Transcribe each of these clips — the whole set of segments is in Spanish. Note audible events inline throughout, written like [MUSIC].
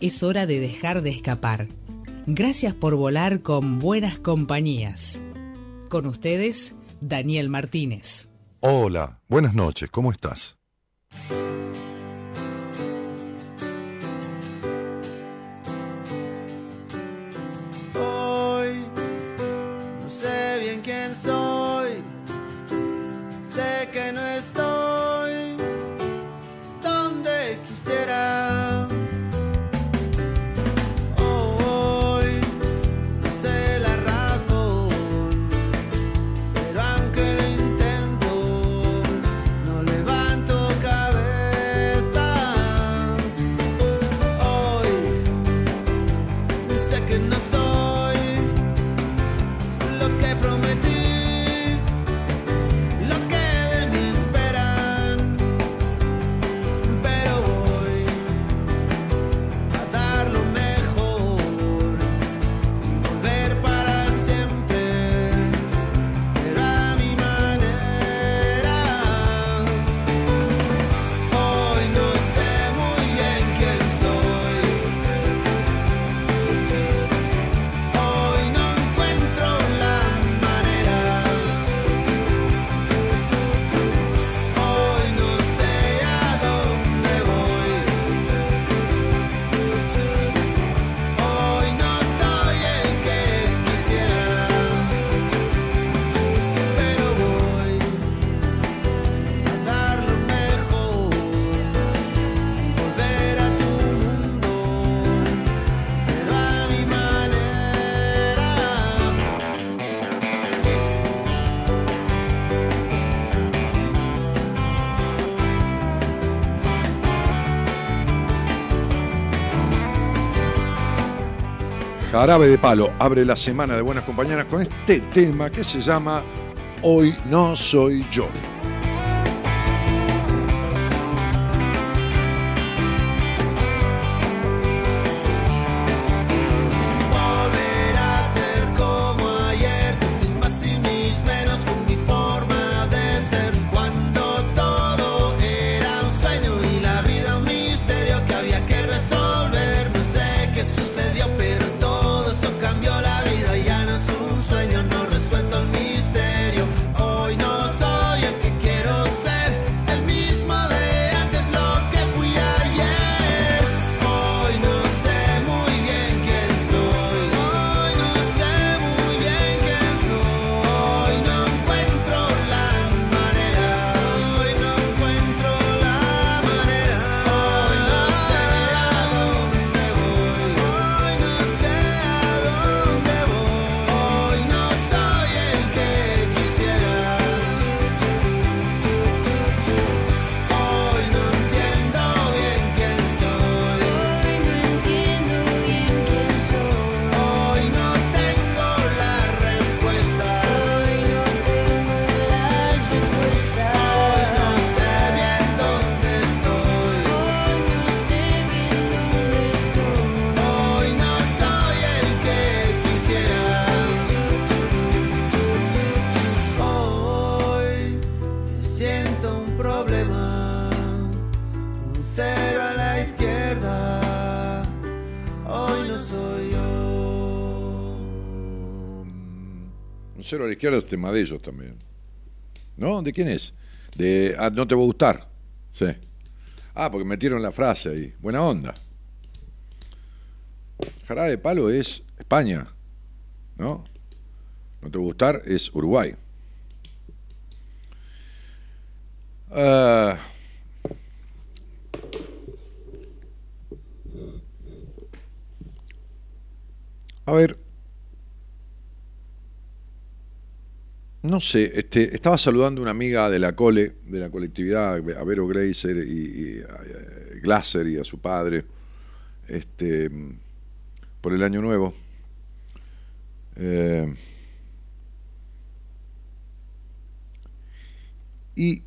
Es hora de dejar de escapar. Gracias por volar con buenas compañías. Con ustedes, Daniel Martínez. Hola, buenas noches, ¿cómo estás? Hoy no sé bien quién soy, sé que no estoy Jarabe de Palo abre la semana de Buenas Compañeras con este tema que se llama Hoy no soy yo. Cero a la izquierda es tema de ellos también. ¿No? ¿De quién es? De ah, No te va a gustar. Sí. Ah, porque metieron la frase ahí. Buena onda. Jarabe de Palo es España. ¿No? No te va a gustar es Uruguay. Ah. a ver. No sé, este, estaba saludando a una amiga de la cole, de la colectividad, a Vero Greiser y, a- Glasser y a su padre, este, por el año nuevo. Eh, y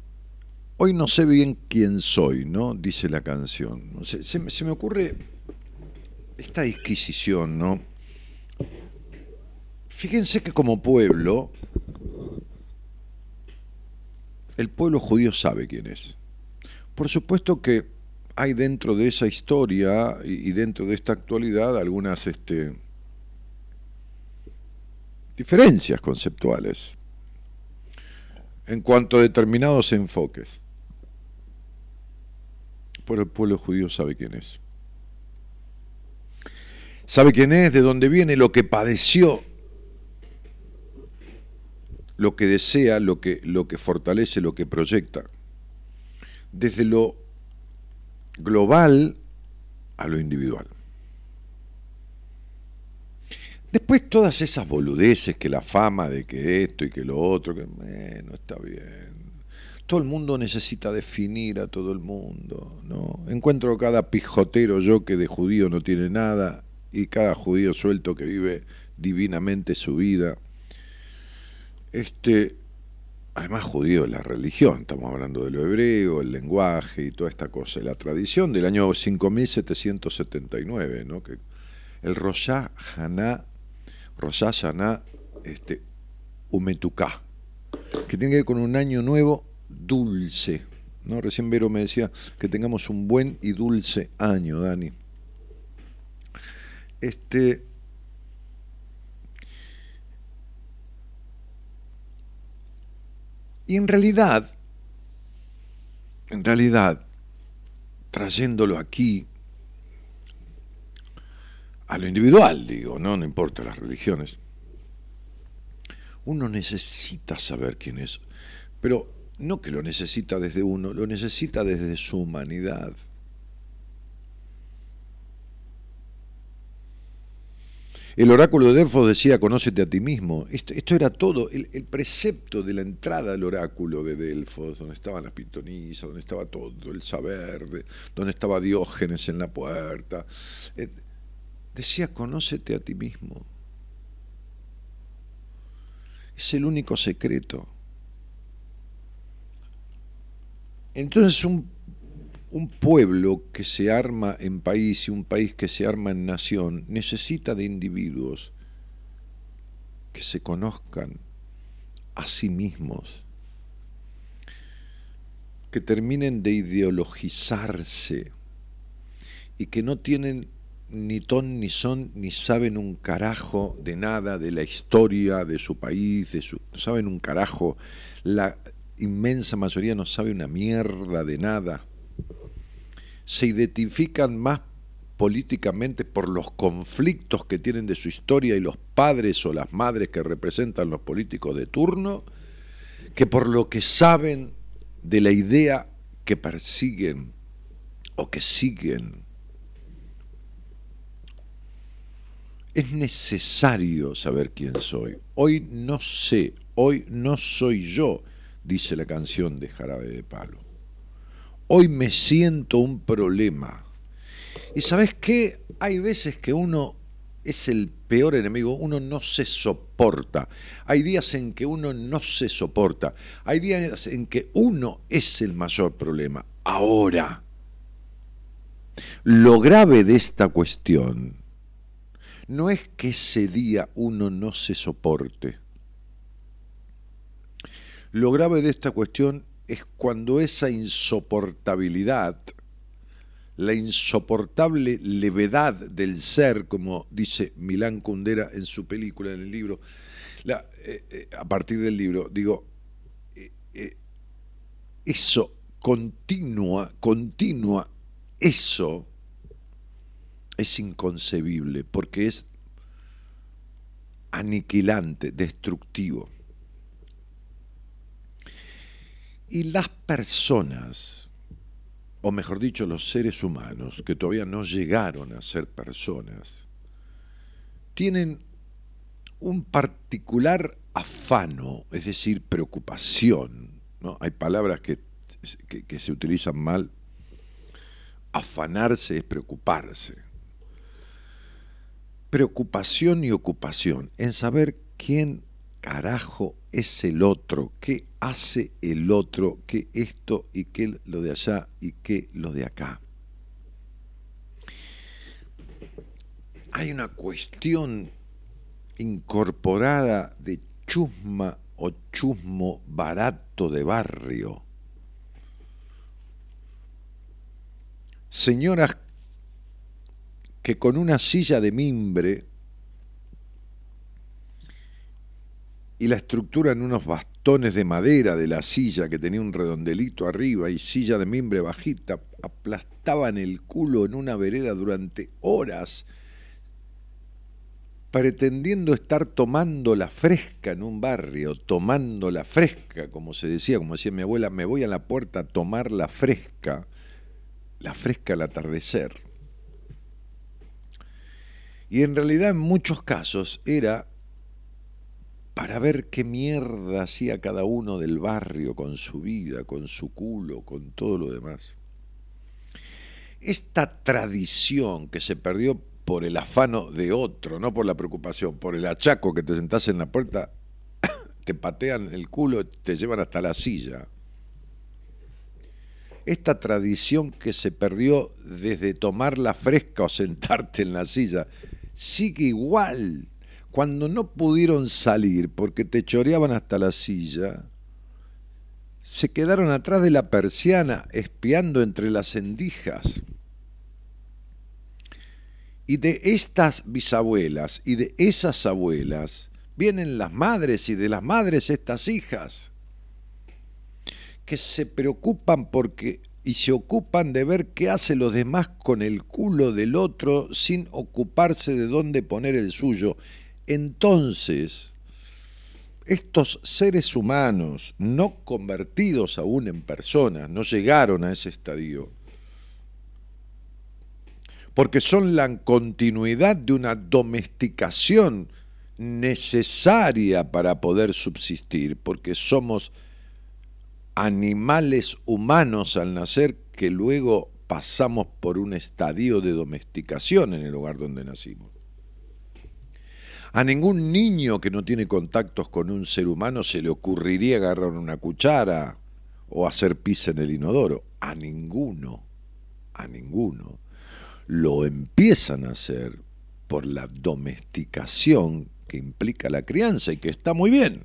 hoy no sé bien quién soy, ¿no? Dice la canción. Se, se me ocurre esta disquisición, ¿no? Fíjense que como pueblo, el pueblo judío sabe quién es. Por supuesto que hay dentro de esa historia y, dentro de esta actualidad algunas este, diferencias conceptuales en cuanto a determinados enfoques. Pero el pueblo judío sabe quién es. Sabe quién es, de dónde viene, lo que padeció, lo que desea, lo que, lo que fortalece, lo que proyecta. Desde lo global a lo individual. Después todas esas boludeces que la fama de que esto y que lo otro, que bueno, está bien. Todo el mundo necesita definir a todo el mundo, ¿no? Encuentro cada pijotero yo que de judío no tiene nada y cada judío suelto que vive divinamente su vida. Este, además judío es la religión, estamos hablando de lo hebreo, el lenguaje y toda esta cosa, la tradición del año 5779, ¿no? Que el Rosh Haná, Rosh Hashanah, este, Umetuká, que tiene que ver con un año nuevo dulce. ¿no? Recién Vero me decía que tengamos un buen y dulce año, Dani. Este, y en realidad, en realidad, trayéndolo aquí a lo individual, digo, no, no importa las religiones. Uno necesita saber quién es, pero no que lo necesita desde uno, lo necesita desde su humanidad. El oráculo de Delfos decía, conócete a ti mismo. Esto, esto era todo, el, precepto de la entrada al oráculo de Delfos, donde estaban las pitonisas, donde estaba todo el saber, de, donde estaba Diógenes en la puerta. Eh, decía, conócete a ti mismo. Es el único secreto. Entonces un, un, pueblo que se arma en país y un país que se arma en nación necesita de individuos que se conozcan a sí mismos, que terminen de ideologizarse y que no tienen ni ton ni son ni saben un carajo de nada de la historia de su país, de su, saben un carajo la inmensa mayoría no sabe una mierda de nada. Se identifican más políticamente por los conflictos que tienen de su historia y los padres o las madres que representan los políticos de turno, que por lo que saben de la idea que persiguen o que siguen. Es necesario saber quién soy. Hoy no sé, hoy no soy yo dice la canción de Jarabe de Palo. Hoy me siento un problema. Y sabes qué? Hay veces que uno es el peor enemigo, uno no se soporta. Hay días en que uno no se soporta. Hay días en que uno es el mayor problema. Ahora, lo grave de esta cuestión no es que ese día uno no se soporte lo grave de esta cuestión es cuando esa insoportabilidad, la insoportable levedad del ser, como dice Milán Kundera en su película, en el libro, eh, eh, a partir del libro, digo, eh, eso continua, continua, eso es inconcebible, porque es aniquilante, destructivo. Y las personas, o mejor dicho, los seres humanos, que todavía no llegaron a ser personas, tienen un particular afano, es decir, preocupación. ¿no? Hay palabras que, que, que se utilizan mal. Afanarse es preocuparse. preocupación y ocupación en saber quién carajo es el otro, qué hace el otro, qué esto y qué lo de allá y qué lo de acá. Hay una cuestión incorporada de chusma o chusmo barato de barrio. Señoras que con una silla de mimbre y la estructura en unos bastones de madera de la silla que tenía un redondelito arriba y silla de mimbre bajita, aplastaban el culo en una vereda durante horas, pretendiendo estar tomando la fresca en un barrio, tomando la fresca, como se decía, como decía mi abuela, me voy a la puerta a tomar la fresca, la fresca al atardecer. Y en realidad en muchos casos era para ver qué mierda hacía cada uno del barrio con su vida, con su culo, con todo lo demás. Esta tradición que se perdió por el afano de otro, no por la preocupación, por el achaco que te sentás en la puerta, [COUGHS] te patean el culo, te llevan hasta la silla. Esta tradición que se perdió desde tomar la fresca o sentarte en la silla, sigue igual cuando no pudieron salir porque te choreaban hasta la silla, se quedaron atrás de la persiana espiando entre las endijas. Y de estas bisabuelas y de esas abuelas vienen las madres y de las madres estas hijas, que se preocupan porque y se ocupan de ver qué hace los demás con el culo del otro sin ocuparse de dónde poner el suyo entonces, estos seres humanos, no convertidos aún en personas, no llegaron a ese estadio, porque son la continuidad de una domesticación necesaria para poder subsistir, porque somos animales humanos al nacer que luego pasamos por un estadio de domesticación en el lugar donde nacimos. A ningún niño que no tiene contactos con un ser humano se le ocurriría agarrar una cuchara o hacer pis en el inodoro. A ninguno, a ninguno. Lo empiezan a hacer por la domesticación que implica la crianza y que está muy bien.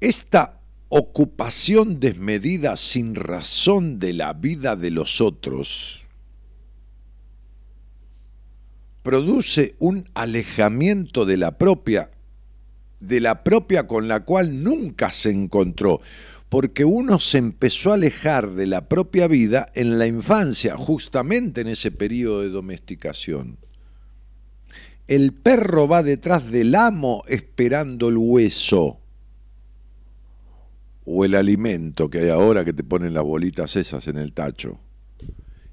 Esta ocupación desmedida sin razón de la vida de los otros produce un alejamiento de la propia de la propia con la cual nunca se encontró, porque uno se empezó a alejar de la propia vida en la infancia, justamente en ese periodo de domesticación. El perro va detrás del amo esperando el hueso o el alimento que hay ahora que te ponen las bolitas esas en el tacho.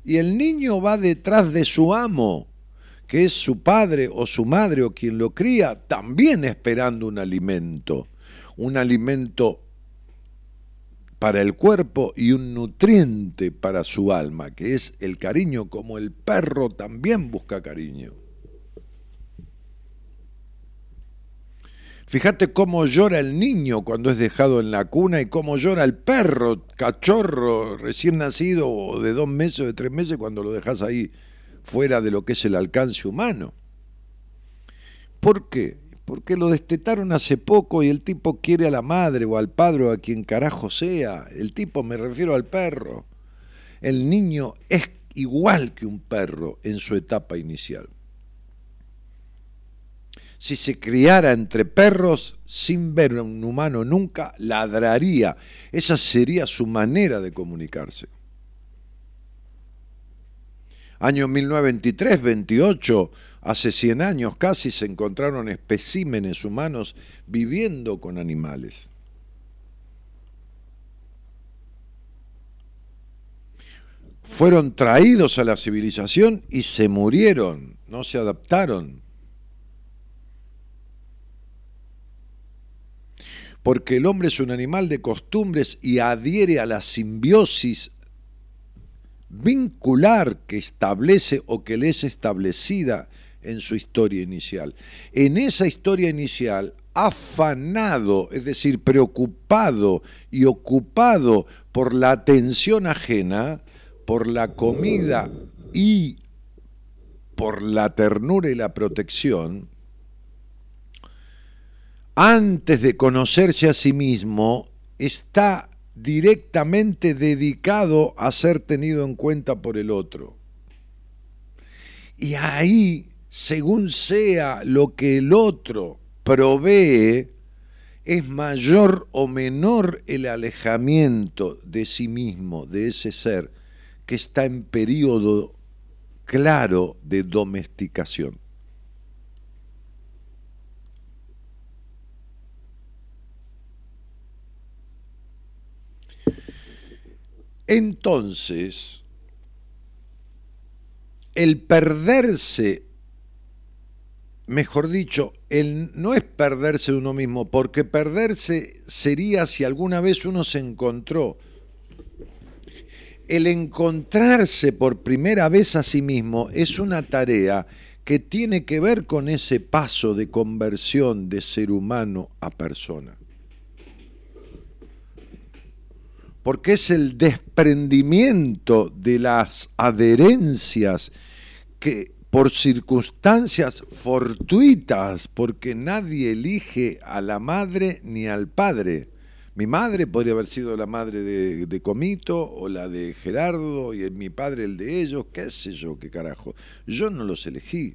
Y el niño va detrás de su amo, que es su padre o su madre o quien lo cría, también esperando un alimento, un alimento para el cuerpo y un nutriente para su alma, que es el cariño, como el perro también busca cariño. Fíjate cómo llora el niño cuando es dejado en la cuna y cómo llora el perro, cachorro, recién nacido o de dos meses o de tres meses cuando lo dejas ahí fuera de lo que es el alcance humano. ¿Por qué? Porque lo destetaron hace poco y el tipo quiere a la madre o al padre o a quien carajo sea. El tipo, me refiero al perro. El niño es igual que un perro en su etapa inicial si se criara entre perros sin ver a un humano nunca, ladraría. Esa sería su manera de comunicarse. Año 1923-28, hace 100 años casi, se encontraron especímenes humanos viviendo con animales. Fueron traídos a la civilización y se murieron, no se adaptaron. Porque el hombre es un animal de costumbres y adhiere a la simbiosis vincular que establece o que le es establecida en su historia inicial. En esa historia inicial, afanado, es decir, preocupado y ocupado por la atención ajena, por la comida y por la ternura y la protección, antes de conocerse a sí mismo, está directamente dedicado a ser tenido en cuenta por el otro. Y ahí, según sea lo que el otro provee, es mayor o menor el alejamiento de sí mismo, de ese ser que está en periodo claro de domesticación. Entonces, el perderse, mejor dicho, el, no es perderse de uno mismo, porque perderse sería si alguna vez uno se encontró. El encontrarse por primera vez a sí mismo es una tarea que tiene que ver con ese paso de conversión de ser humano a persona. Porque es el desprendimiento de las adherencias que por circunstancias fortuitas, porque nadie elige a la madre ni al padre. Mi madre podría haber sido la madre de, Comito o la de Gerardo y mi padre el de ellos, qué sé yo, qué carajo. Yo no los elegí.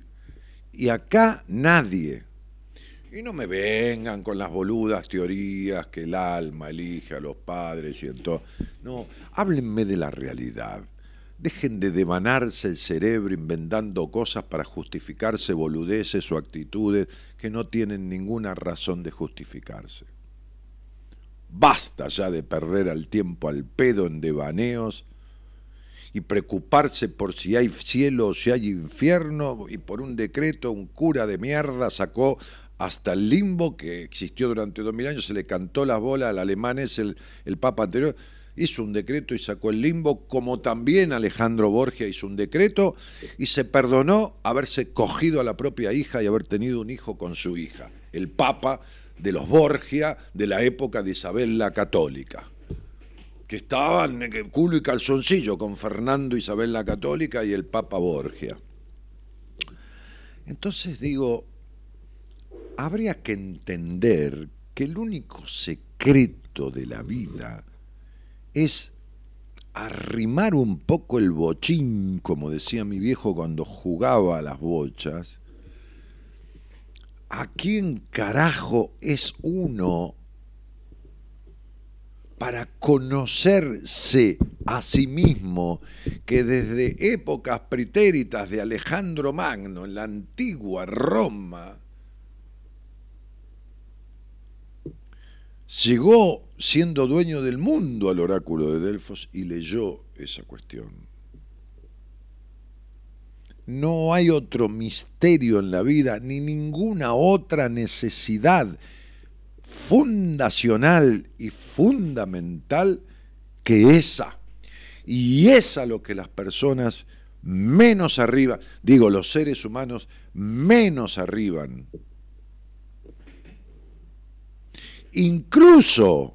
Y acá nadie. Y no me vengan con las boludas teorías que el alma elige a los padres y todo. No, háblenme de la realidad. Dejen de devanarse el cerebro inventando cosas para justificarse boludeces o actitudes que no tienen ninguna razón de justificarse. Basta ya de perder el tiempo al pedo en devaneos y preocuparse por si hay cielo o si hay infierno y por un decreto un cura de mierda sacó hasta el limbo que existió durante dos mil años, se le cantó las bolas al alemán, es el, el papa anterior, hizo un decreto y sacó el limbo, como también Alejandro Borgia hizo un decreto y se perdonó haberse cogido a la propia hija y haber tenido un hijo con su hija, el papa de los Borgia de la época de Isabel la Católica que estaban culo y calzoncillo con Fernando Isabel la Católica y el Papa Borgia. Entonces digo, habría que entender que el único secreto de la vida es arrimar un poco el bochín, como decía mi viejo cuando jugaba a las bochas. ¿A quién carajo es uno para conocerse a sí mismo, que desde épocas pretéritas de Alejandro Magno, en la antigua Roma, llegó siendo dueño del mundo al oráculo de Delfos y leyó esa cuestión. No hay otro misterio en la vida ni ninguna otra necesidad fundacional y fundamental que esa. Y es a lo que las personas menos arriba, digo, los seres humanos menos arriban Incluso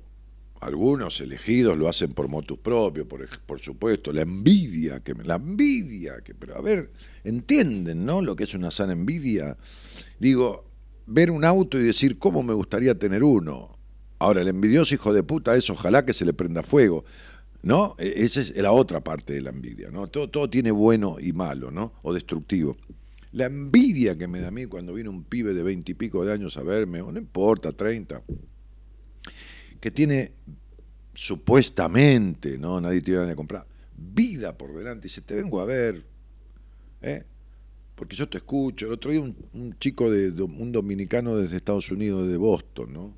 algunos elegidos lo hacen por motus propio, por, por supuesto, la envidia, que la envidia, que, pero a ver, entienden, ¿no? Lo que es una sana envidia. Digo, ver un auto y decir, ¿cómo me gustaría tener uno? Ahora, el envidioso hijo de puta es ojalá que se le prenda fuego, ¿no? E, esa es la otra parte de la envidia, ¿no? Todo, todo tiene bueno y malo, ¿no? O destructivo. La envidia que me da a mí cuando viene un pibe de veintipico de años a verme, no importa, treinta, que tiene supuestamente, ¿no? Nadie te iba a comprar, vida por delante, dice, te vengo a ver, ¿eh? porque yo te escucho. El otro día un, chico de, un dominicano desde Estados Unidos, de Boston, ¿no?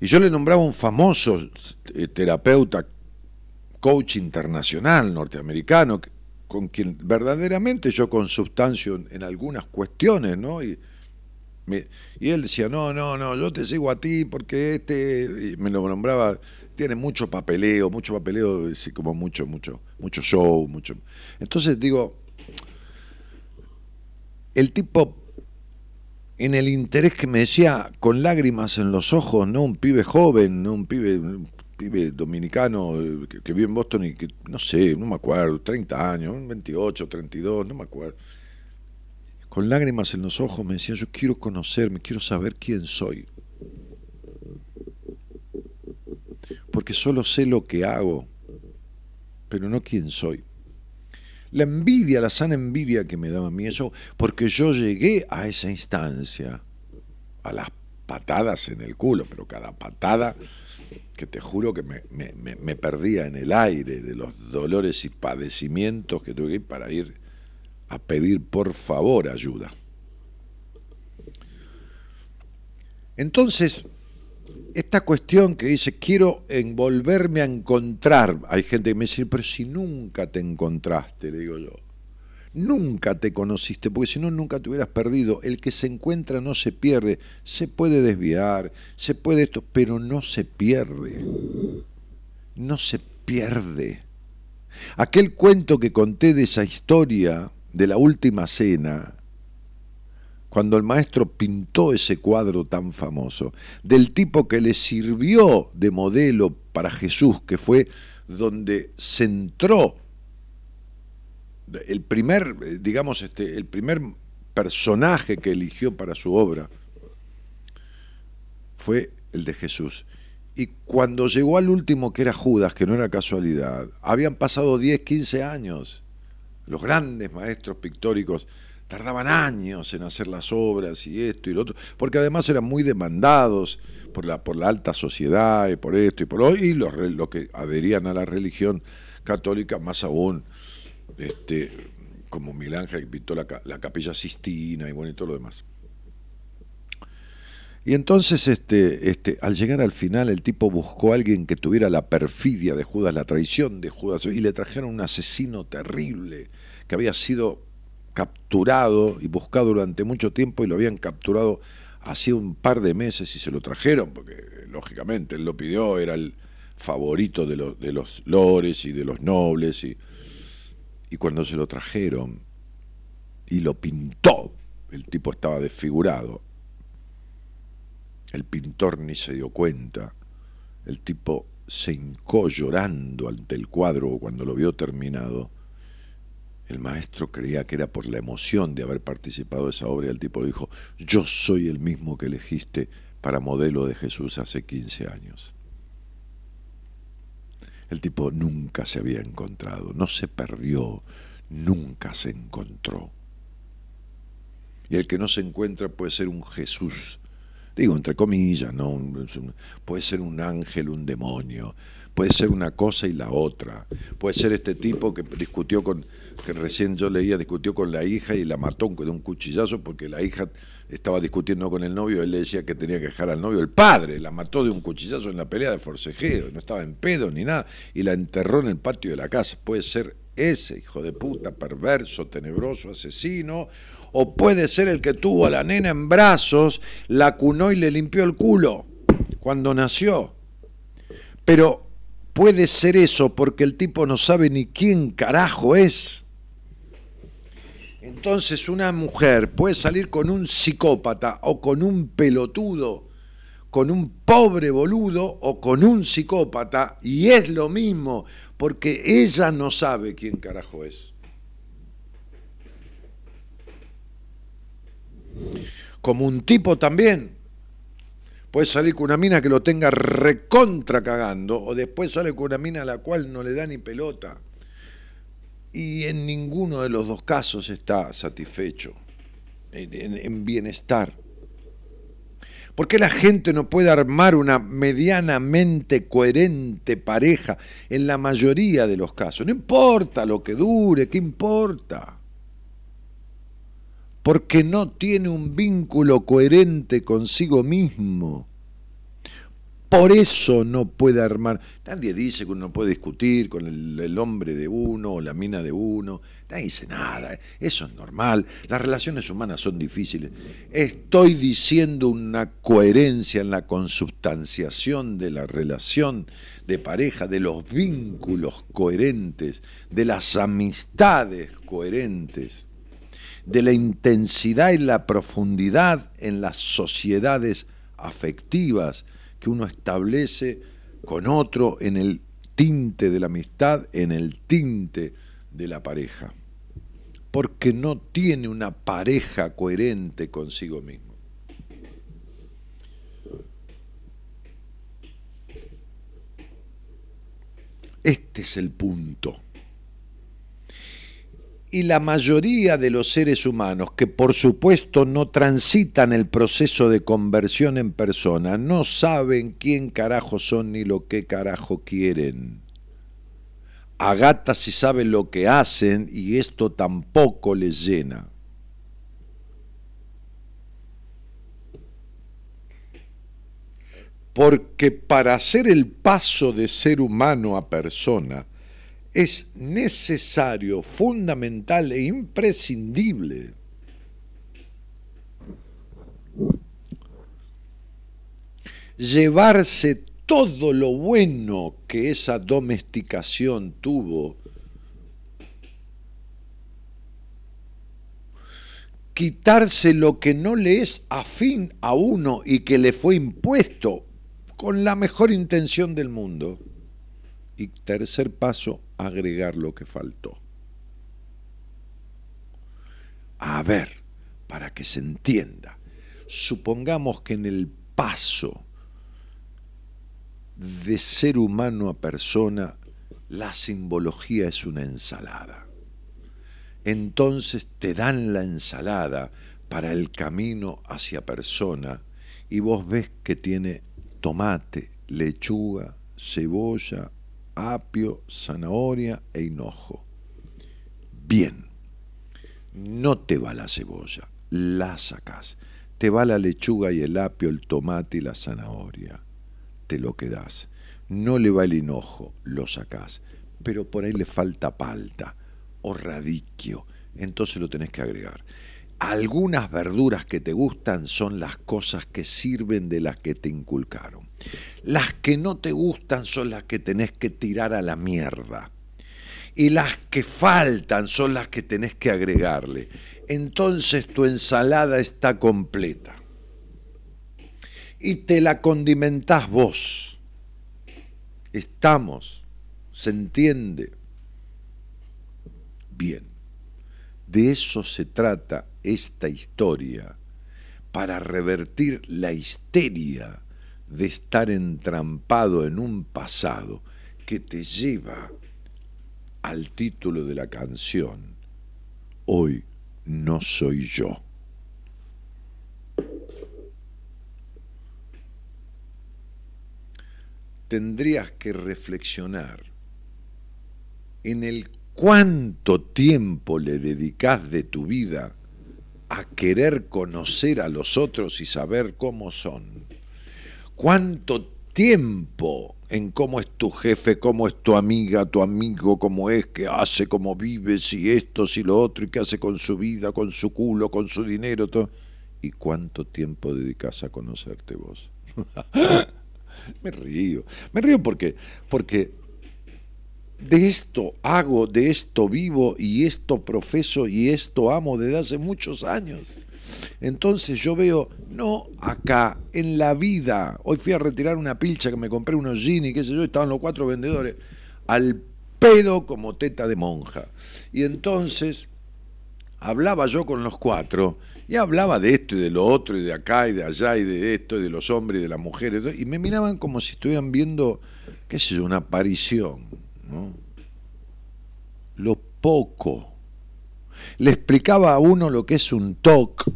Y yo le nombraba un famoso eh, terapeuta, coach internacional norteamericano, con quien verdaderamente yo consubstancio en, en algunas cuestiones, ¿no? Y él decía, no, no, no, yo te sigo a ti porque este, y me lo nombraba, tiene mucho papeleo, mucho papeleo, como mucho, mucho, mucho show, mucho. Entonces digo, el tipo, en el interés que me decía, con lágrimas en los ojos, no un pibe joven, no un pibe, un pibe dominicano eh, que, que vive en Boston y que, no sé, no me acuerdo, 30 años, 28, 32, no me acuerdo con lágrimas en los ojos me decía, yo quiero conocerme, quiero saber quién soy. Porque solo sé lo que hago, pero no quién soy. La envidia, la sana envidia que me daba a mí eso, porque yo llegué a esa instancia, a las patadas en el culo, pero cada patada que te juro que me, me- perdía en el aire de los dolores y padecimientos que tuve para ir a pedir por favor ayuda. Entonces, esta cuestión que dice, quiero envolverme a encontrar, hay gente que me dice, pero si nunca te encontraste, le digo yo, nunca te conociste, porque si no, nunca te hubieras perdido. El que se encuentra no se pierde, se puede desviar, se puede esto, pero no se pierde, no se pierde. Aquel cuento que conté de esa historia de la última cena, cuando el maestro pintó ese cuadro tan famoso, del tipo que le sirvió de modelo para Jesús, que fue donde centró el primer, digamos, este, el primer personaje que eligió para su obra, fue el de Jesús. Y cuando llegó al último, que era Judas, que no era casualidad, habían pasado 10, 15 años. Los grandes maestros pictóricos tardaban años en hacer las obras y esto y lo otro, porque además eran muy demandados por la, por la alta sociedad y por esto y por hoy, y los, los que adherían a la religión católica, más aún, este, como Ángel que pintó la, la capilla Sistina y bueno y todo lo demás. Y entonces, este, este, al llegar al final, el tipo buscó a alguien que tuviera la perfidia de Judas, la traición de Judas, y le trajeron un asesino terrible que había sido capturado y buscado durante mucho tiempo y lo habían capturado hacía un par de meses y se lo trajeron, porque lógicamente él lo pidió, era el favorito de los, de los lores y de los nobles, y, y cuando se lo trajeron y lo pintó, el tipo estaba desfigurado, el pintor ni se dio cuenta. El tipo se hincó llorando ante el cuadro cuando lo vio terminado. El maestro creía que era por la emoción de haber participado de esa obra y el tipo le dijo, yo soy el mismo que elegiste para modelo de Jesús hace 15 años. El tipo nunca se había encontrado, no se perdió, nunca se encontró. Y el que no se encuentra puede ser un Jesús digo entre comillas, ¿no? Puede ser un ángel, un demonio, puede ser una cosa y la otra, puede ser este tipo que discutió con, que recién yo leía, discutió con la hija y la mató de un cuchillazo porque la hija estaba discutiendo con el novio, él le decía que tenía que dejar al novio, el padre la mató de un cuchillazo en la pelea de forcejeo, no estaba en pedo ni nada, y la enterró en el patio de la casa, puede ser ese hijo de puta, perverso, tenebroso, asesino, o puede ser el que tuvo a la nena en brazos, la cunó y le limpió el culo cuando nació. Pero puede ser eso porque el tipo no sabe ni quién carajo es. Entonces una mujer puede salir con un psicópata o con un pelotudo, con un pobre boludo o con un psicópata y es lo mismo porque ella no sabe quién carajo es. Como un tipo también puede salir con una mina que lo tenga recontra cagando o después sale con una mina a la cual no le da ni pelota. Y en ninguno de los dos casos está satisfecho, en, en- en bienestar. ¿Por qué la gente no puede armar una medianamente coherente pareja en la mayoría de los casos? No importa lo que dure, ¿qué importa? Porque no tiene un vínculo coherente consigo mismo. por eso no puede armar. Nadie dice que uno puede discutir con el, hombre de uno o la mina de uno. Nadie dice nada. Eso es normal. Las relaciones humanas son difíciles. Estoy diciendo una coherencia en la consubstanciación de la relación de pareja, de los vínculos coherentes, de las amistades coherentes, de la intensidad y la profundidad en las sociedades afectivas que uno establece con otro en el tinte de la amistad, en el tinte de la pareja. Porque no tiene una pareja coherente consigo mismo. Este es el punto. Y la mayoría de los seres humanos, que por supuesto no transitan el proceso de conversión en persona, no saben quién carajo son ni lo que carajo quieren. A gatas si saben lo que hacen y esto tampoco les llena. porque para hacer el paso de ser humano a persona es necesario, fundamental e imprescindible llevarse todo lo bueno que esa domesticación tuvo, quitarse lo que no le es afín a uno y que le fue impuesto con la mejor intención del mundo. Y tercer paso, agregar lo que faltó. A ver, para que se entienda, supongamos que en el paso de ser humano a persona, la simbología es una ensalada. Entonces te dan la ensalada para el camino hacia persona y vos ves que tiene tomate, lechuga, cebolla, apio, zanahoria e hinojo. Bien, no te va la cebolla, la sacás. Te va la lechuga y el apio, el tomate y la zanahoria. Te lo quedás. No le va el hinojo, lo sacás. Pero por ahí le falta palta o radiquio. Entonces lo tenés que agregar algunas verduras que te gustan son las cosas que sirven de las que te inculcaron. Las que no te gustan son las que tenés que tirar a la mierda. Y las que faltan son las que tenés que agregarle. Entonces tu ensalada está completa. Y te la condimentás vos. Estamos. ¿Se entiende? Bien. De eso se trata esta historia, para revertir la histeria de estar entrampado en un pasado que te lleva al título de la canción, Hoy no soy yo. Tendrías que reflexionar en el ¿Cuánto tiempo le dedicas de tu vida a querer conocer a los otros y saber cómo son? ¿Cuánto tiempo en cómo es tu jefe, cómo es tu amiga, tu amigo, cómo es, qué hace, cómo vive, si esto, si lo otro, y qué hace con su vida, con su culo, con su dinero, todo? ¿Y cuánto tiempo dedicas a conocerte vos? [LAUGHS] me río, me río porque, porque de esto hago, de esto vivo y esto profeso y esto amo desde hace muchos años. Entonces yo veo, no acá, en la vida. Hoy fui a retirar una pilcha que me compré unos jeans y qué sé yo, estaban los cuatro vendedores, al pedo como teta de monja. Y entonces hablaba yo con los cuatro y hablaba de esto y de lo otro y de acá y de allá y de esto y de los hombres y de las mujeres y me miraban como si estuvieran viendo, qué sé yo, una aparición lo poco. Le explicaba a uno lo que es un TOC,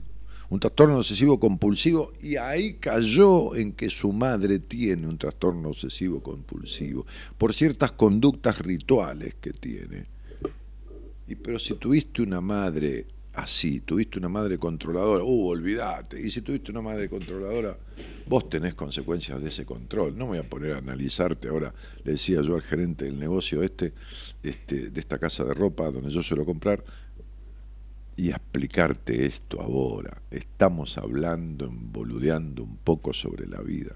un trastorno obsesivo compulsivo, y ahí cayó en que su madre tiene un trastorno obsesivo compulsivo, por ciertas conductas rituales que tiene. Y pero si tuviste una madre así. Tuviste una madre controladora, uh, olvídate. Y si tuviste una madre controladora, vos tenés consecuencias de ese control. No me voy a poner a analizarte ahora. Le decía yo al gerente del negocio este, este de esta casa de ropa donde yo suelo comprar, y explicarte esto ahora. Estamos hablando, boludeando un poco sobre la vida.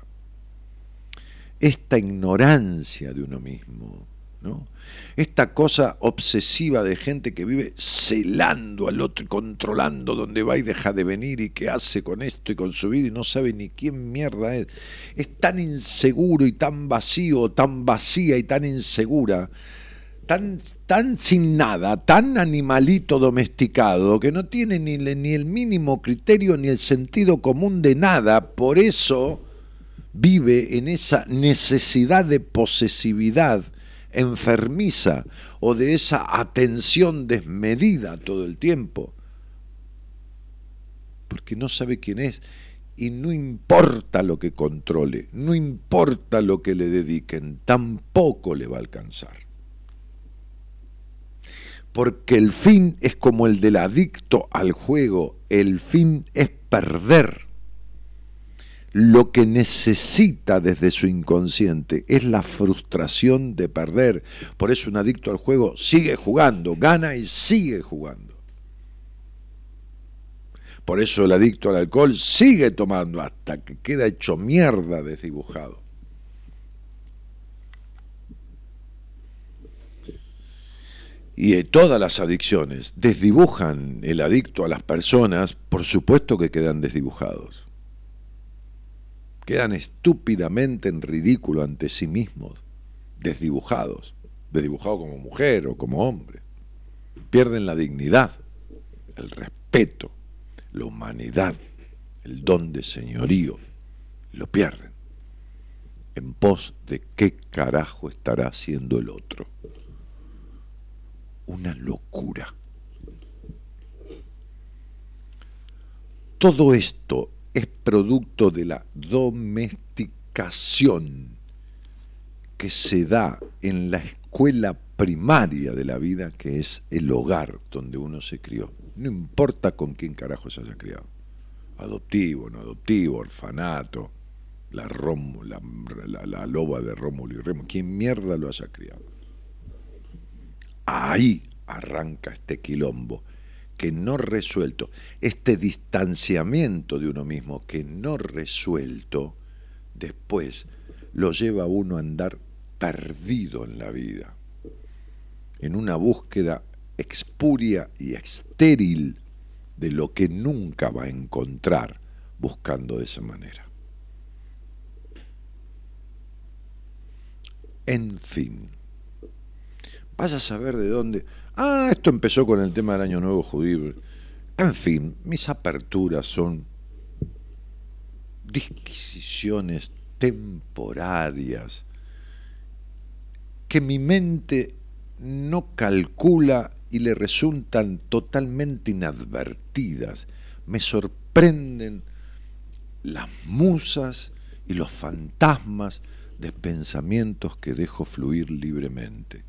Esta ignorancia de uno mismo, ¿no? Esta cosa obsesiva de gente que vive celando al otro y controlando dónde va y deja de venir y qué hace con esto y con su vida y no sabe ni quién mierda es. Es tan inseguro y tan vacío, tan vacía y tan insegura tan, tan sin nada, tan animalito domesticado, que no tiene ni, ni el mínimo criterio ni el sentido común de nada, por eso vive en esa necesidad de posesividad enfermiza o de esa atención desmedida todo el tiempo, porque no sabe quién es y no importa lo que controle, no importa lo que le dediquen, tampoco le va a alcanzar porque el fin es como el del adicto al juego, el fin es perder. Lo que necesita desde su inconsciente es la frustración de perder. Por eso un adicto al juego sigue jugando, gana y sigue jugando. Por eso el adicto al alcohol sigue tomando hasta que queda hecho mierda desdibujado. Y todas las adicciones desdibujan el adicto a las personas, por supuesto que quedan desdibujados. Quedan estúpidamente en ridículo ante sí mismos, desdibujados, desdibujados como mujer o como hombre. Pierden la dignidad, el respeto, la humanidad, el don de señorío, lo pierden. En pos de qué carajo estará haciendo el otro una locura. Todo esto es producto de la domesticación que se da en la escuela primaria de la vida, que es el hogar donde uno se crió. No importa con quién carajo se haya criado. Adoptivo, no adoptivo, orfanato, la, la, la loba de Rómulo y Remo, quien mierda lo haya criado. Ahí arranca este quilombo que no resuelto, este distanciamiento de uno mismo que no resuelto, después lo lleva a uno a andar perdido en la vida, en una búsqueda expuria y estéril de lo que nunca va a encontrar buscando de esa manera. En fin. Vaya a saber de dónde. Ah, esto empezó con el tema del Año Nuevo Judío. En fin, mis aperturas son disquisiciones temporarias que mi mente no calcula y le resultan totalmente inadvertidas. Me sorprenden las musas y los fantasmas de pensamientos que dejo fluir libremente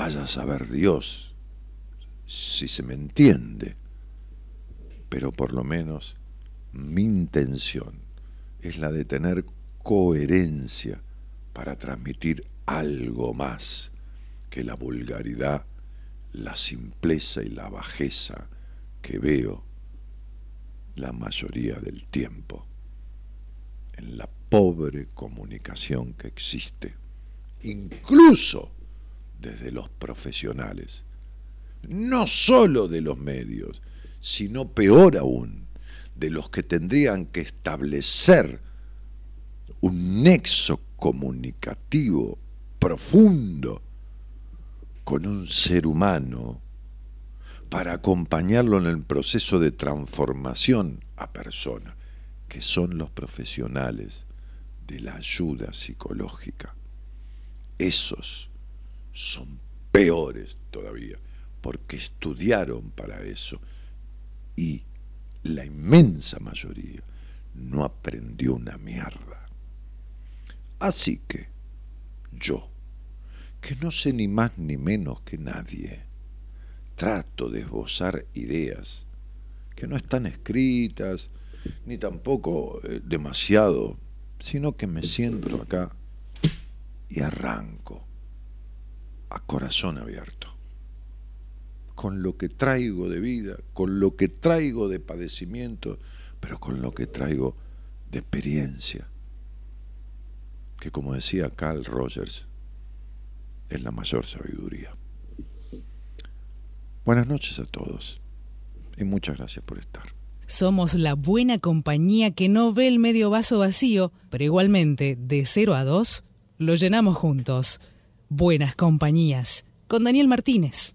vaya a saber Dios si se me entiende, pero por lo menos mi intención es la de tener coherencia para transmitir algo más que la vulgaridad, la simpleza y la bajeza que veo la mayoría del tiempo en la pobre comunicación que existe, incluso desde los profesionales, no sólo de los medios, sino peor aún, de los que tendrían que establecer un nexo comunicativo profundo con un ser humano para acompañarlo en el proceso de transformación a persona, que son los profesionales de la ayuda psicológica. Esos son peores todavía, porque estudiaron para eso y la inmensa mayoría no aprendió una mierda. Así que yo, que no sé ni más ni menos que nadie, trato de esbozar ideas que no están escritas, ni tampoco eh, demasiado, sino que me siento acá y arranco a corazón abierto, con lo que traigo de vida, con lo que traigo de padecimiento, pero con lo que traigo de experiencia, que como decía Carl Rogers, es la mayor sabiduría. Buenas noches a todos y muchas gracias por estar. Somos la buena compañía que no ve el medio vaso vacío, pero igualmente, de 0 a 2, lo llenamos juntos. Buenas compañías, con Daniel Martínez.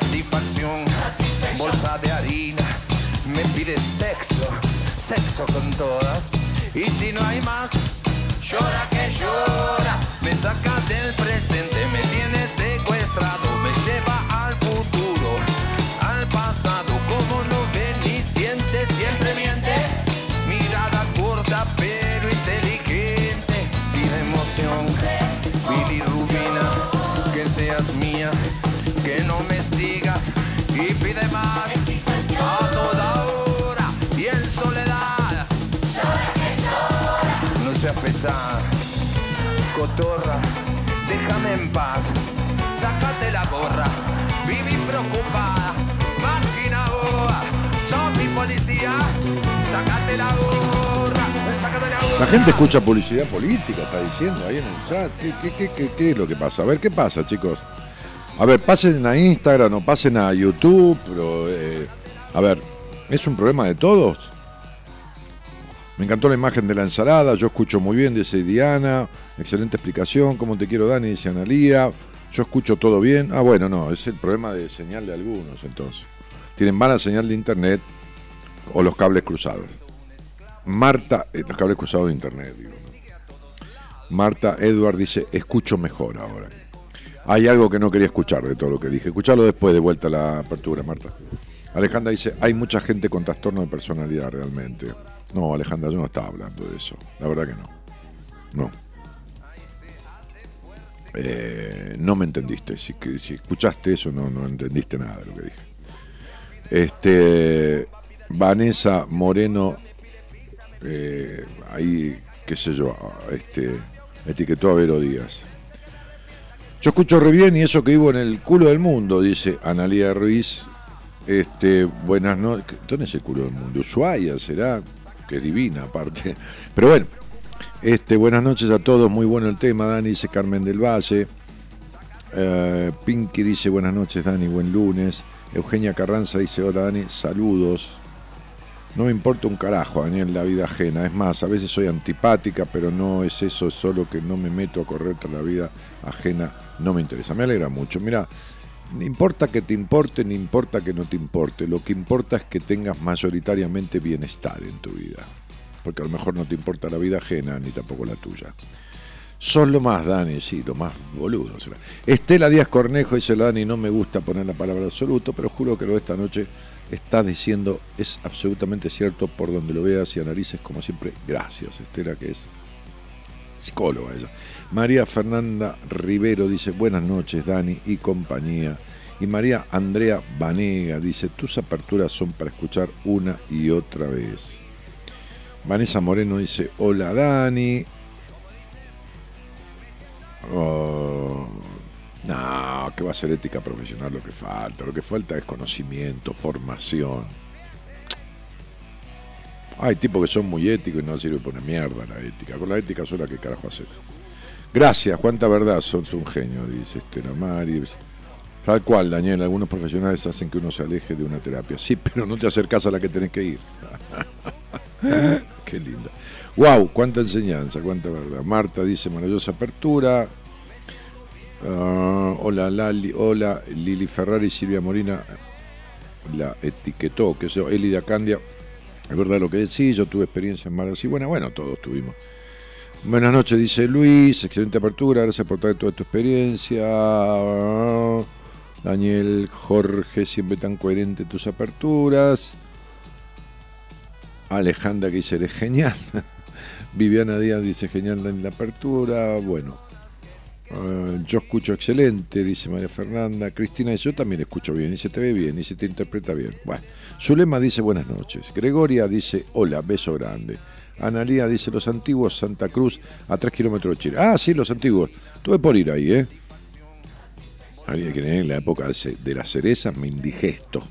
Satisfacción, Bolsa de harina Me pide sexo, sexo con todas. Y si no hay más Llora que llora, me saca del presente, me tiene secuestrado, me lleva al futuro, al pasado, como no ve ni siente, siempre miente. Mirada corta pero inteligente, pide emoción, bilirrubina, que seas mía, que no me y pide más. A toda hora y en soledad. No seas pesada, cotorra, déjame en paz, sácate la gorra, viví preocupada, máquina boa, sos mi policía, sácate la gorra, sácate la gorra. La gente escucha publicidad política, está diciendo ahí en el chat. ¿Qué, qué, qué, qué- qué es lo que pasa? A ver, ¿qué pasa, chicos? A ver, pasen a Instagram o pasen a YouTube, pero... eh, a ver, ¿es un problema de todos? Me encantó la imagen de la ensalada, yo escucho muy bien, dice Diana. Excelente explicación, ¿cómo te quiero, Dani? Dice Analía. Yo escucho todo bien. Ah, bueno, no, es el problema de señal de algunos, entonces. Tienen mala señal de internet o los cables cruzados. Marta, eh, los cables cruzados de internet, digo. Marta Edward dice, escucho mejor ahora. Hay algo que no quería escuchar de todo lo que dije. Escucharlo después de vuelta a la apertura, Marta. Alejandra dice, hay mucha gente con trastorno de personalidad realmente. No, Alejandra, yo no estaba hablando de eso. La verdad que no. No. Eh, no me entendiste. Si, si escuchaste eso, no, no entendiste nada de lo que dije. Este, Vanessa Moreno, eh, ahí, qué sé yo, este, etiquetó a Vero Díaz. Yo escucho re bien y eso que vivo en el culo del mundo, dice Analía Ruiz. Este, buenas noches. ¿Dónde es el culo del mundo? Ushuaia será, que es divina aparte. [LAUGHS] Pero bueno, este, buenas noches a todos, muy bueno el tema, Dani, dice Carmen del Valle. Eh, Pinky dice buenas noches, Dani, buen lunes. Eugenia Carranza dice hola, Dani, saludos. No me importa un carajo, Daniel, la vida ajena. Es más, a veces soy antipática, pero no es eso, es solo que no me meto a correr tras la vida ajena. No me interesa. Me alegra mucho. Mira, no importa que te importe, ni importa que no te importe. Lo que importa es que tengas mayoritariamente bienestar en tu vida. Porque a lo mejor no te importa la vida ajena, ni tampoco la tuya. Sos lo más, Dani, sí, lo más boludo. será. Estela Díaz Cornejo dice, Dani, no me gusta poner la palabra absoluto, pero juro que lo de esta noche estás diciendo es absolutamente cierto por donde lo veas y analices, como siempre. Gracias, Estela, que es psicóloga ella. María Fernanda Rivero dice, buenas noches, Dani y compañía. Y María Andrea Vanega dice, tus aperturas son para escuchar una y otra vez. Vanessa Moreno dice, hola Dani. Oh, no, que va a ser ética profesional lo que falta. Lo que falta es conocimiento, formación. Hay tipos que son muy éticos y no sirve una mierda la ética. Con la ética sola, ¿qué carajo haces? Gracias, cuánta verdad, sos un genio, dice Estela Mari. Tal cual, Daniel, algunos profesionales hacen que uno se aleje de una terapia. Sí, pero no te acercas a la que tenés que ir. [LAUGHS] Qué linda. Wow, cuánta enseñanza, cuánta verdad. Marta dice maravillosa apertura. Ah, hola, Lali, hola, Lili Ferrari, Silvia Molina la etiquetó, que eso, Elida Candia. Es verdad lo que decís, yo tuve experiencia en malas y bueno, bueno, todos tuvimos. Buenas noches, dice Luis, excelente apertura, gracias por traer toda tu experiencia. Daniel, Jorge, siempre tan coherente tus aperturas. Alejandra que dice, eres genial. [LAUGHS] Viviana Díaz dice, genial en la apertura. Bueno, eh, yo escucho excelente, dice María Fernanda. Cristina yo también escucho bien, y se te ve bien, y se te interpreta bien. Bueno, Zulema dice, buenas noches. Gregoria dice, hola, beso grande. Analía dice, los antiguos Santa Cruz, a 3 kilómetros de Chile. Ah, sí, los antiguos. Tuve por ir ahí, ¿eh? Había que en la época de la cereza me indigesto.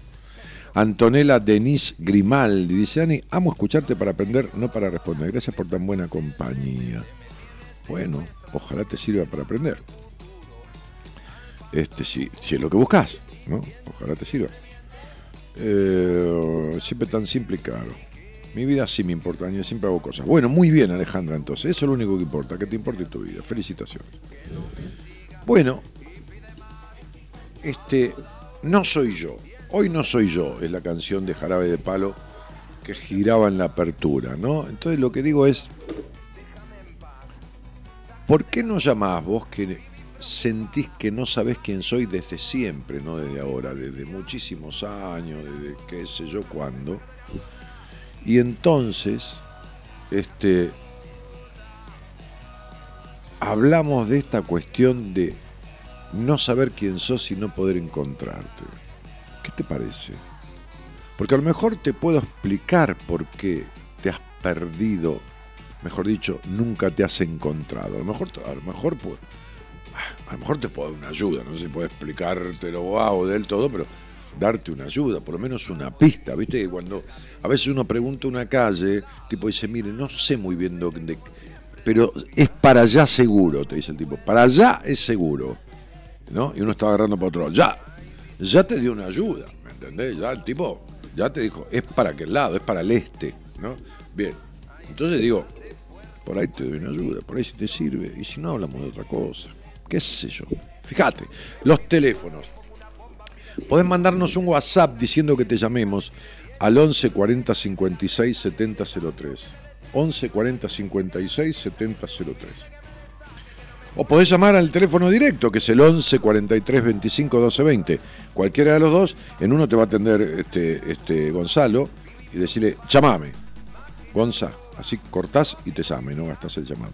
Antonella Denise Grimaldi dice, Ani, amo escucharte para aprender, no para responder. Gracias por tan buena compañía. Bueno, ojalá te sirva para aprender. Este, si, si es lo que buscas, ¿no? Ojalá te sirva. Eh, siempre tan simple y claro. Mi vida sí me importa, yo siempre hago cosas. Bueno, muy bien, Alejandra, entonces. Eso es lo único que importa, que te importe tu vida. Felicitaciones. Bueno, este, no soy yo. Hoy no soy yo, es la canción de Jarabe de Palo que giraba en la apertura, ¿no? Entonces lo que digo es, ¿por qué no llamás vos que sentís que no sabés quién soy desde siempre, no desde ahora, desde muchísimos años, desde qué sé yo cuándo? Y entonces, este, hablamos de esta cuestión de no saber quién sos y no poder encontrarte. ¿Qué te parece? Porque a lo mejor te puedo explicar por qué te has perdido, mejor dicho, nunca te has encontrado. A lo mejor, a lo mejor, a lo mejor te puedo dar una ayuda, no sé si puedo explicártelo wow, del todo, pero darte una ayuda, por lo menos una pista, ¿viste? Que cuando a veces uno pregunta una calle, tipo dice, mire, no sé muy bien dónde, pero es para allá seguro, te dice el tipo, para allá es seguro, ¿no? Y uno está agarrando para otro lado, ya, ya te dio una ayuda, ¿me entendés? Ya el tipo ya te dijo, es para aquel lado, es para el este, ¿no? Bien, entonces digo, por ahí te doy una ayuda, por ahí si te sirve, y si no hablamos de otra cosa, qué sé yo. Fíjate, los teléfonos. Podés mandarnos un WhatsApp diciendo que te llamemos al 11 40 56 70 03. 11 40 56 70 03. O podés llamar al teléfono directo, que es el 11 43 25 12 20. Cualquiera de los dos, en uno te va a atender este, este Gonzalo y decirle, llamame, Gonza. Así cortás y te llame, no gastas el llamado.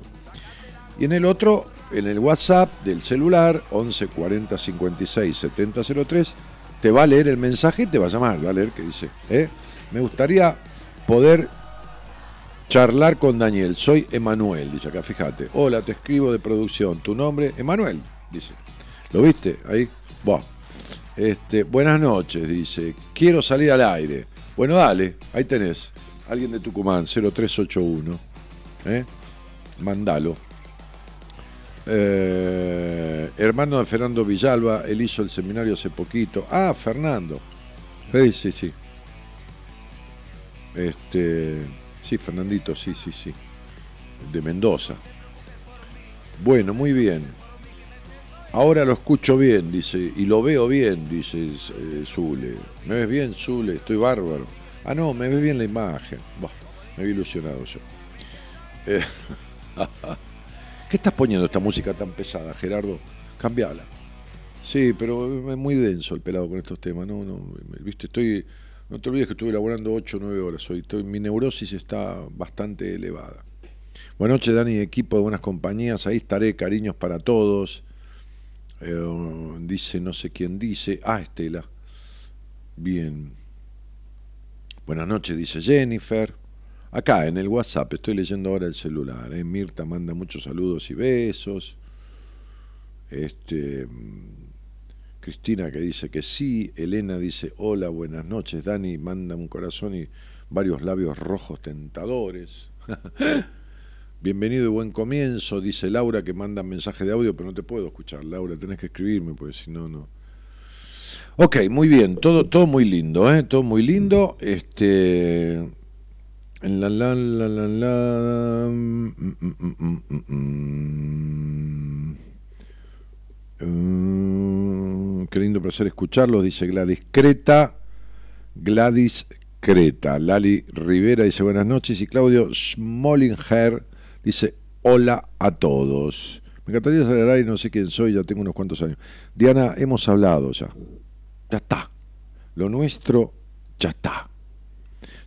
Y en el otro, en el WhatsApp del celular, 11 40 56 70 03, te va a leer el mensaje y te va a llamar, va a leer que dice, ¿eh? me gustaría poder charlar con Daniel, soy Emanuel, dice acá, fíjate, hola, te escribo de producción, tu nombre, Emanuel, dice, ¿lo viste? Ahí, bueno, este, buenas noches, dice, quiero salir al aire, bueno, dale, ahí tenés, alguien de Tucumán, 0381, ¿eh? mandalo. Eh, hermano de Fernando Villalba, él hizo el seminario hace poquito. Ah, Fernando. Sí, sí, sí. Este, sí, Fernandito, sí, sí, sí. De Mendoza. Bueno, muy bien. Ahora lo escucho bien, dice, y lo veo bien, dice eh, Zule. ¿Me ves bien, Zule? Estoy bárbaro. Ah, no, me ves bien la imagen. Me había ilusionado yo. Eh, [LAUGHS] ¿Qué estás poniendo esta música tan pesada, Gerardo? Cambiala. Sí, pero es muy denso el pelado con estos temas. No, viste, estoy. No te olvides que estuve elaborando 8 o 9 horas hoy. Mi neurosis está bastante elevada. Buenas noches, Dani, equipo de buenas compañías. Ahí estaré, cariños para todos. Eh, dice, no sé quién dice. Ah, Estela. Bien. Buenas noches, dice Jennifer. Acá en el WhatsApp, estoy leyendo ahora el celular. ¿eh? Mirta manda muchos saludos y besos. Este, Cristina que dice que sí. Elena dice hola, buenas noches. Dani manda un corazón y varios labios rojos tentadores. [LAUGHS] Bienvenido y buen comienzo, dice Laura que manda mensaje de audio, pero no te puedo escuchar, Laura, tenés que escribirme, porque si no, no. Ok, muy bien, todo, todo muy lindo, ¿eh? todo muy lindo. Este, la la la la la. Mm, mm, mm, qué lindo placer escucharlos, dice Gladys Creta. Gladys Creta. Lali Rivera dice buenas noches. Y Claudio Smollinger dice hola a todos. Me encantaría saber aire, no sé quién soy, ya tengo unos cuantos años. Diana, hemos hablado ya. Ya está. Lo nuestro ya está.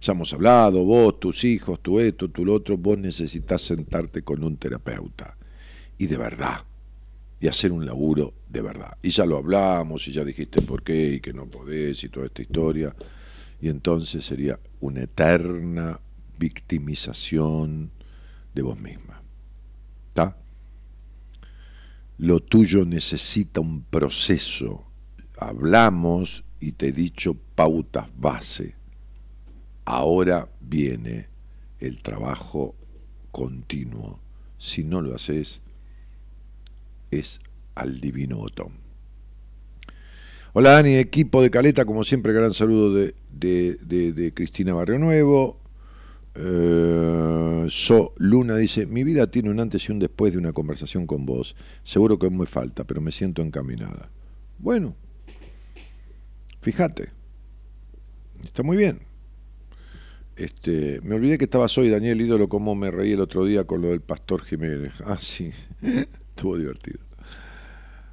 Ya hemos hablado, vos, tus hijos, tu esto, tu lo otro, vos necesitas sentarte con un terapeuta. Y de verdad. Y hacer un laburo de verdad. Y ya lo hablamos, y ya dijiste por qué, y que no podés, y toda esta historia. Y entonces sería una eterna victimización de vos misma. ¿Está? Lo tuyo necesita un proceso. Hablamos y te he dicho pautas base. Ahora viene el trabajo continuo. Si no lo haces, es al divino botón. Hola Dani, equipo de Caleta, como siempre, gran saludo de, de, Cristina Barrio Nuevo. Eh, so Luna dice, mi vida tiene un antes y un después de una conversación con vos. Seguro que me falta, pero me siento encaminada. Bueno, fíjate, está muy bien. Este, me olvidé que estabas hoy, Daniel Ídolo, como me reí el otro día con lo del Pastor Jiménez. Ah, sí, [LAUGHS] estuvo divertido.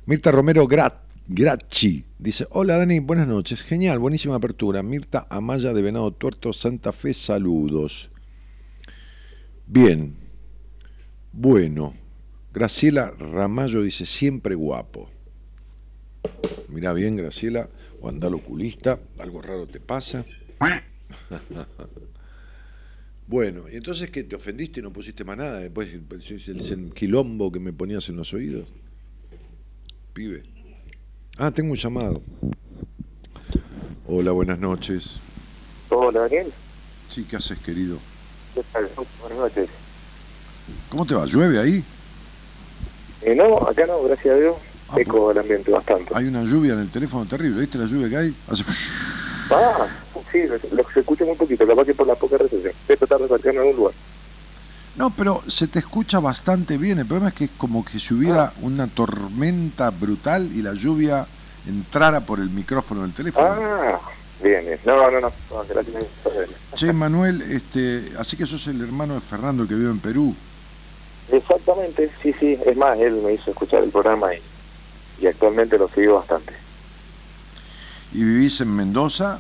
Mirta Romero Grat, Grachi dice: Hola Dani, buenas noches. Genial, buenísima apertura. Mirta Amaya de Venado Tuerto, Santa Fe, saludos. Bien, bueno. Graciela Ramallo dice: Siempre guapo. Mirá bien, Graciela, o andal oculista, algo raro te pasa. [LAUGHS] Bueno, y entonces que te ofendiste y no pusiste más nada, después el, el quilombo que me ponías en los oídos. Pibe. Ah, tengo un llamado. Hola, buenas noches. Hola, Daniel. Sí, ¿qué haces, querido? ¿Qué tal? Buenas noches. ¿Cómo te va? ¿Llueve ahí? Eh, no, acá no, gracias a Dios. Ah, Eco el ambiente bastante. Hay una lluvia en el teléfono terrible, ¿viste la lluvia que hay? Hace... Ah, sí, lo, lo se escucha muy poquito, capaz que por la poca recepción. Voy a tratar de sacarme en algún lugar. No, pero se te escucha bastante bien. El problema es que es como que si hubiera una tormenta brutal y la lluvia entrara por el micrófono del teléfono. Ah, bien, bien. No, no, no. no. Che, Manuel, este, así que sos el hermano de Fernando que vive en Perú. Exactamente, sí, sí. Es más, él me hizo escuchar el programa y, y actualmente lo sigo bastante. ¿Y vivís en Mendoza?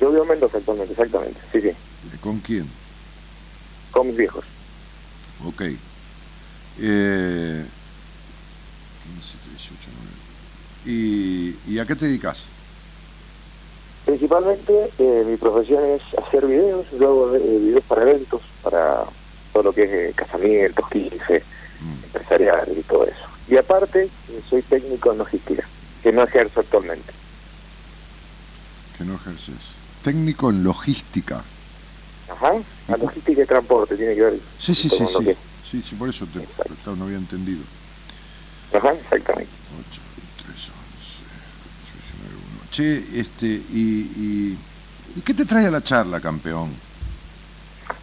Yo vivo en Mendoza actualmente, exactamente. Sí, sí. ¿Con quién? Con mis viejos. Ok. Eh, 15, 18, 9. ¿Y, ¿Y a qué te dedicas? Principalmente eh, mi profesión es hacer videos, yo hago eh, videos para eventos, para todo lo que es eh, casamientos, 15, Mm, empresarial y todo eso. Y aparte, eh, soy técnico en logística, que no ejerzo actualmente. que no ejerces. Técnico en logística. Ajá, la logística y transporte tiene que ver. Sí, sí, sí, sí. Sí, sí, por eso te, claro, no había entendido. Ajá, exactamente. 8, 3, 11, 8, 19, 1. Che, este, y, y, ¿y qué te trae a la charla, campeón?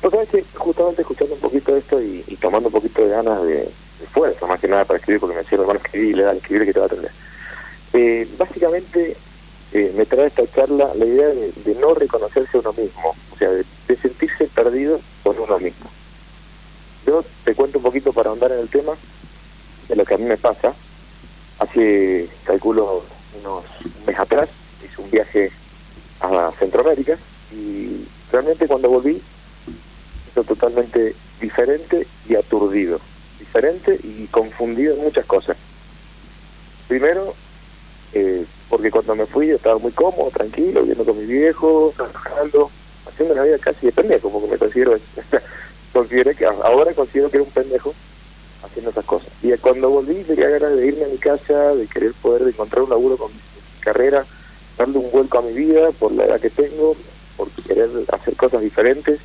Pues sabes que justamente escuchando un poquito esto y, y tomando un poquito de ganas de, de fuerza, más que nada para escribir, porque me decían, hermano, escribir, le da escribir que te va a atender. Eh, básicamente eh, me trae esta charla la idea de, de no reconocerse a uno mismo, o sea, de, sentirse perdido por uno mismo. Yo te cuento un poquito para ahondar en el tema de lo que a mí me pasa. Hace, calculo, unos un mes atrás, hice un viaje a Centroamérica y realmente cuando volví siento totalmente diferente y aturdido. Diferente y confundido en muchas cosas. Primero, eh, porque cuando me fui yo estaba muy cómodo, tranquilo, viviendo con mi viejo, trabajando, haciendo una vida casi de pendejo, porque me considero, [LAUGHS] consideré que ahora considero que era un pendejo haciendo esas cosas. Y cuando volví tenía ganas de irme a mi casa, de querer poder encontrar un laburo con mi carrera, darle un vuelco a mi vida por la edad que tengo, por querer hacer cosas diferentes.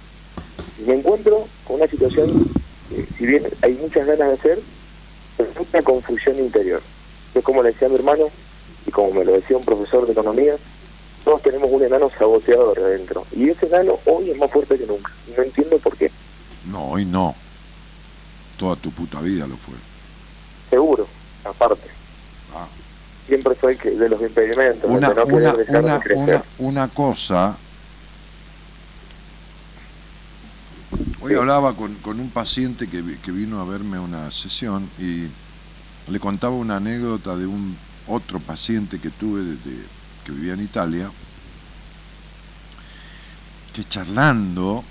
Y me encuentro con una situación que, si bien hay muchas ganas de hacer, pero es una confusión interior. Yo como le decía a mi hermano, y como me lo decía un profesor de economía, todos tenemos un enano saboteador adentro. Y ese enano hoy es más fuerte que nunca. No entiendo por qué. No, hoy no. Toda tu puta vida lo fue. Seguro, aparte. siempre soy que- de los impedimentos, Una, de no una, una, una, una cosa. Hoy Sí. hablaba con, con un paciente que, que vino a verme a una sesión y le contaba una anécdota de un otro paciente que tuve desde que vivía en Italia, que charlando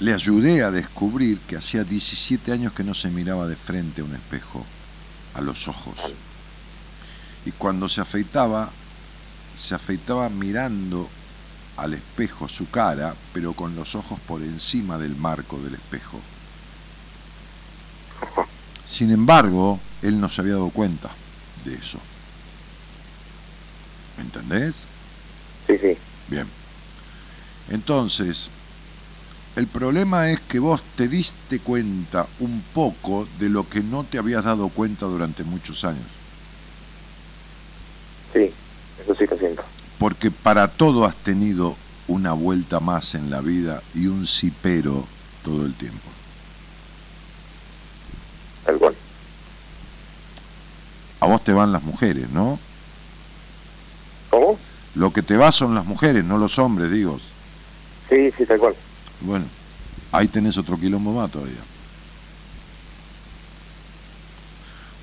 le ayudé a descubrir que hacía 17 años que no se miraba de frente a un espejo, a los ojos. Y cuando se afeitaba, se afeitaba mirando al espejo su cara, pero con los ojos por encima del marco del espejo. Sin embargo, él no se había dado cuenta de eso. ¿Entendés? Sí, sí. Bien. Entonces, el problema es que vos te diste cuenta un poco de lo que no te habías dado cuenta durante muchos años. Sí, eso sí lo siento. Porque para todo has tenido una vuelta más en la vida y un sí pero todo el tiempo. Tal cual. A vos te van las mujeres, ¿no? ¿Cómo? Lo que te va son las mujeres, no los hombres, digo. Sí, sí, tal cual. Bueno, ahí tenés otro quilombo más todavía.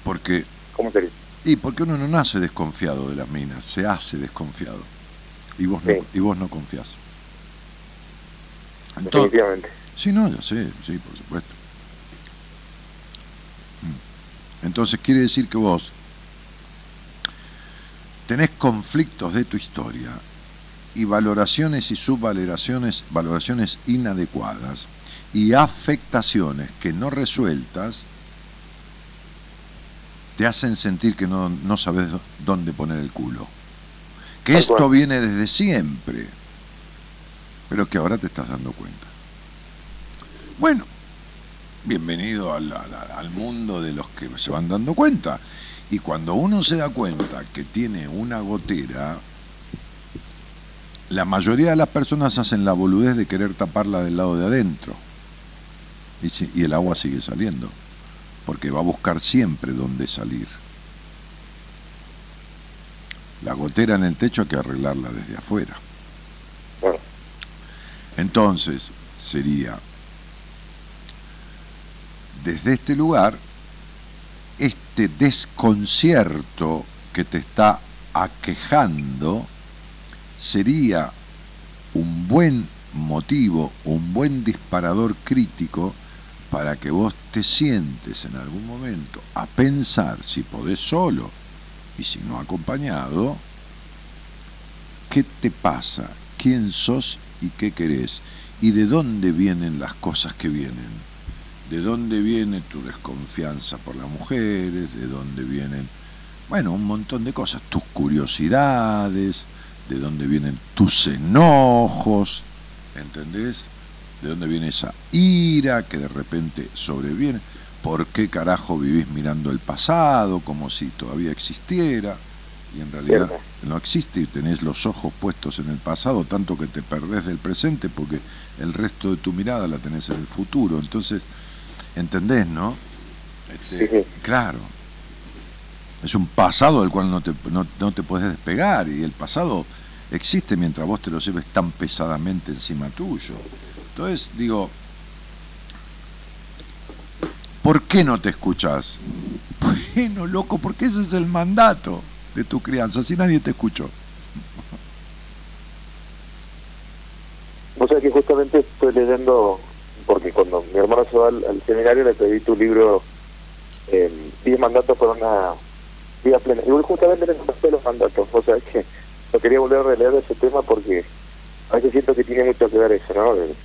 Porque ¿Cómo sería? Y porque uno no nace desconfiado de las minas, se hace desconfiado. Y vos no, y vos no confías. Entonces, Definitivamente. sí, no, ya sé, sí, por supuesto. Mm. Entonces quiere decir que vos tenés conflictos de tu historia y valoraciones y subvaloraciones, valoraciones inadecuadas y afectaciones que no resueltas te hacen sentir que no, no sabes dó- dónde poner el culo. Que Tal esto cual. viene desde siempre, pero que ahora te estás dando cuenta. Bueno, bienvenido al, al- al mundo de los que se van dando cuenta. Y cuando uno se da cuenta que tiene una gotera, la mayoría de las personas hacen la boludez de querer taparla del lado de adentro. Y el agua sigue saliendo, porque va a buscar siempre dónde salir. La gotera en el techo hay que arreglarla desde afuera. Bueno, Entonces, sería, desde este lugar, este desconcierto que te está aquejando sería un buen motivo, un buen disparador crítico para que vos te sientes en algún momento a pensar, si podés solo y si no acompañado, qué te pasa, quién sos y qué querés, y de dónde vienen las cosas que vienen, de dónde viene tu desconfianza por las mujeres, de dónde vienen, bueno, un montón de cosas, tus curiosidades, de dónde vienen tus enojos, ¿entendés? De dónde viene esa ira que de repente sobreviene, por qué carajo vivís mirando el pasado como si todavía existiera, y en realidad no existe y tenés los ojos puestos en el pasado, tanto que te perdés del presente porque el resto de tu mirada la tenés en el futuro. Entonces, ¿entendés, no? Este, Sí, sí. Claro. Es un pasado del cual no te, no, no te puedes despegar y el pasado existe mientras vos te lo lleves tan pesadamente encima tuyo. Entonces, digo, ¿por qué no te escuchas? Bueno, loco, porque ese es el mandato de tu crianza, si nadie te escuchó. Vos sabés que justamente estoy leyendo, porque cuando mi hermano se va al, al seminario le pedí tu libro, eh, 10 mandatos para una vida plena. Y justamente le contaste los mandatos. O sea, que lo quería volver a releer ese tema porque a veces siento que tiene mucho que ver eso, ¿no? De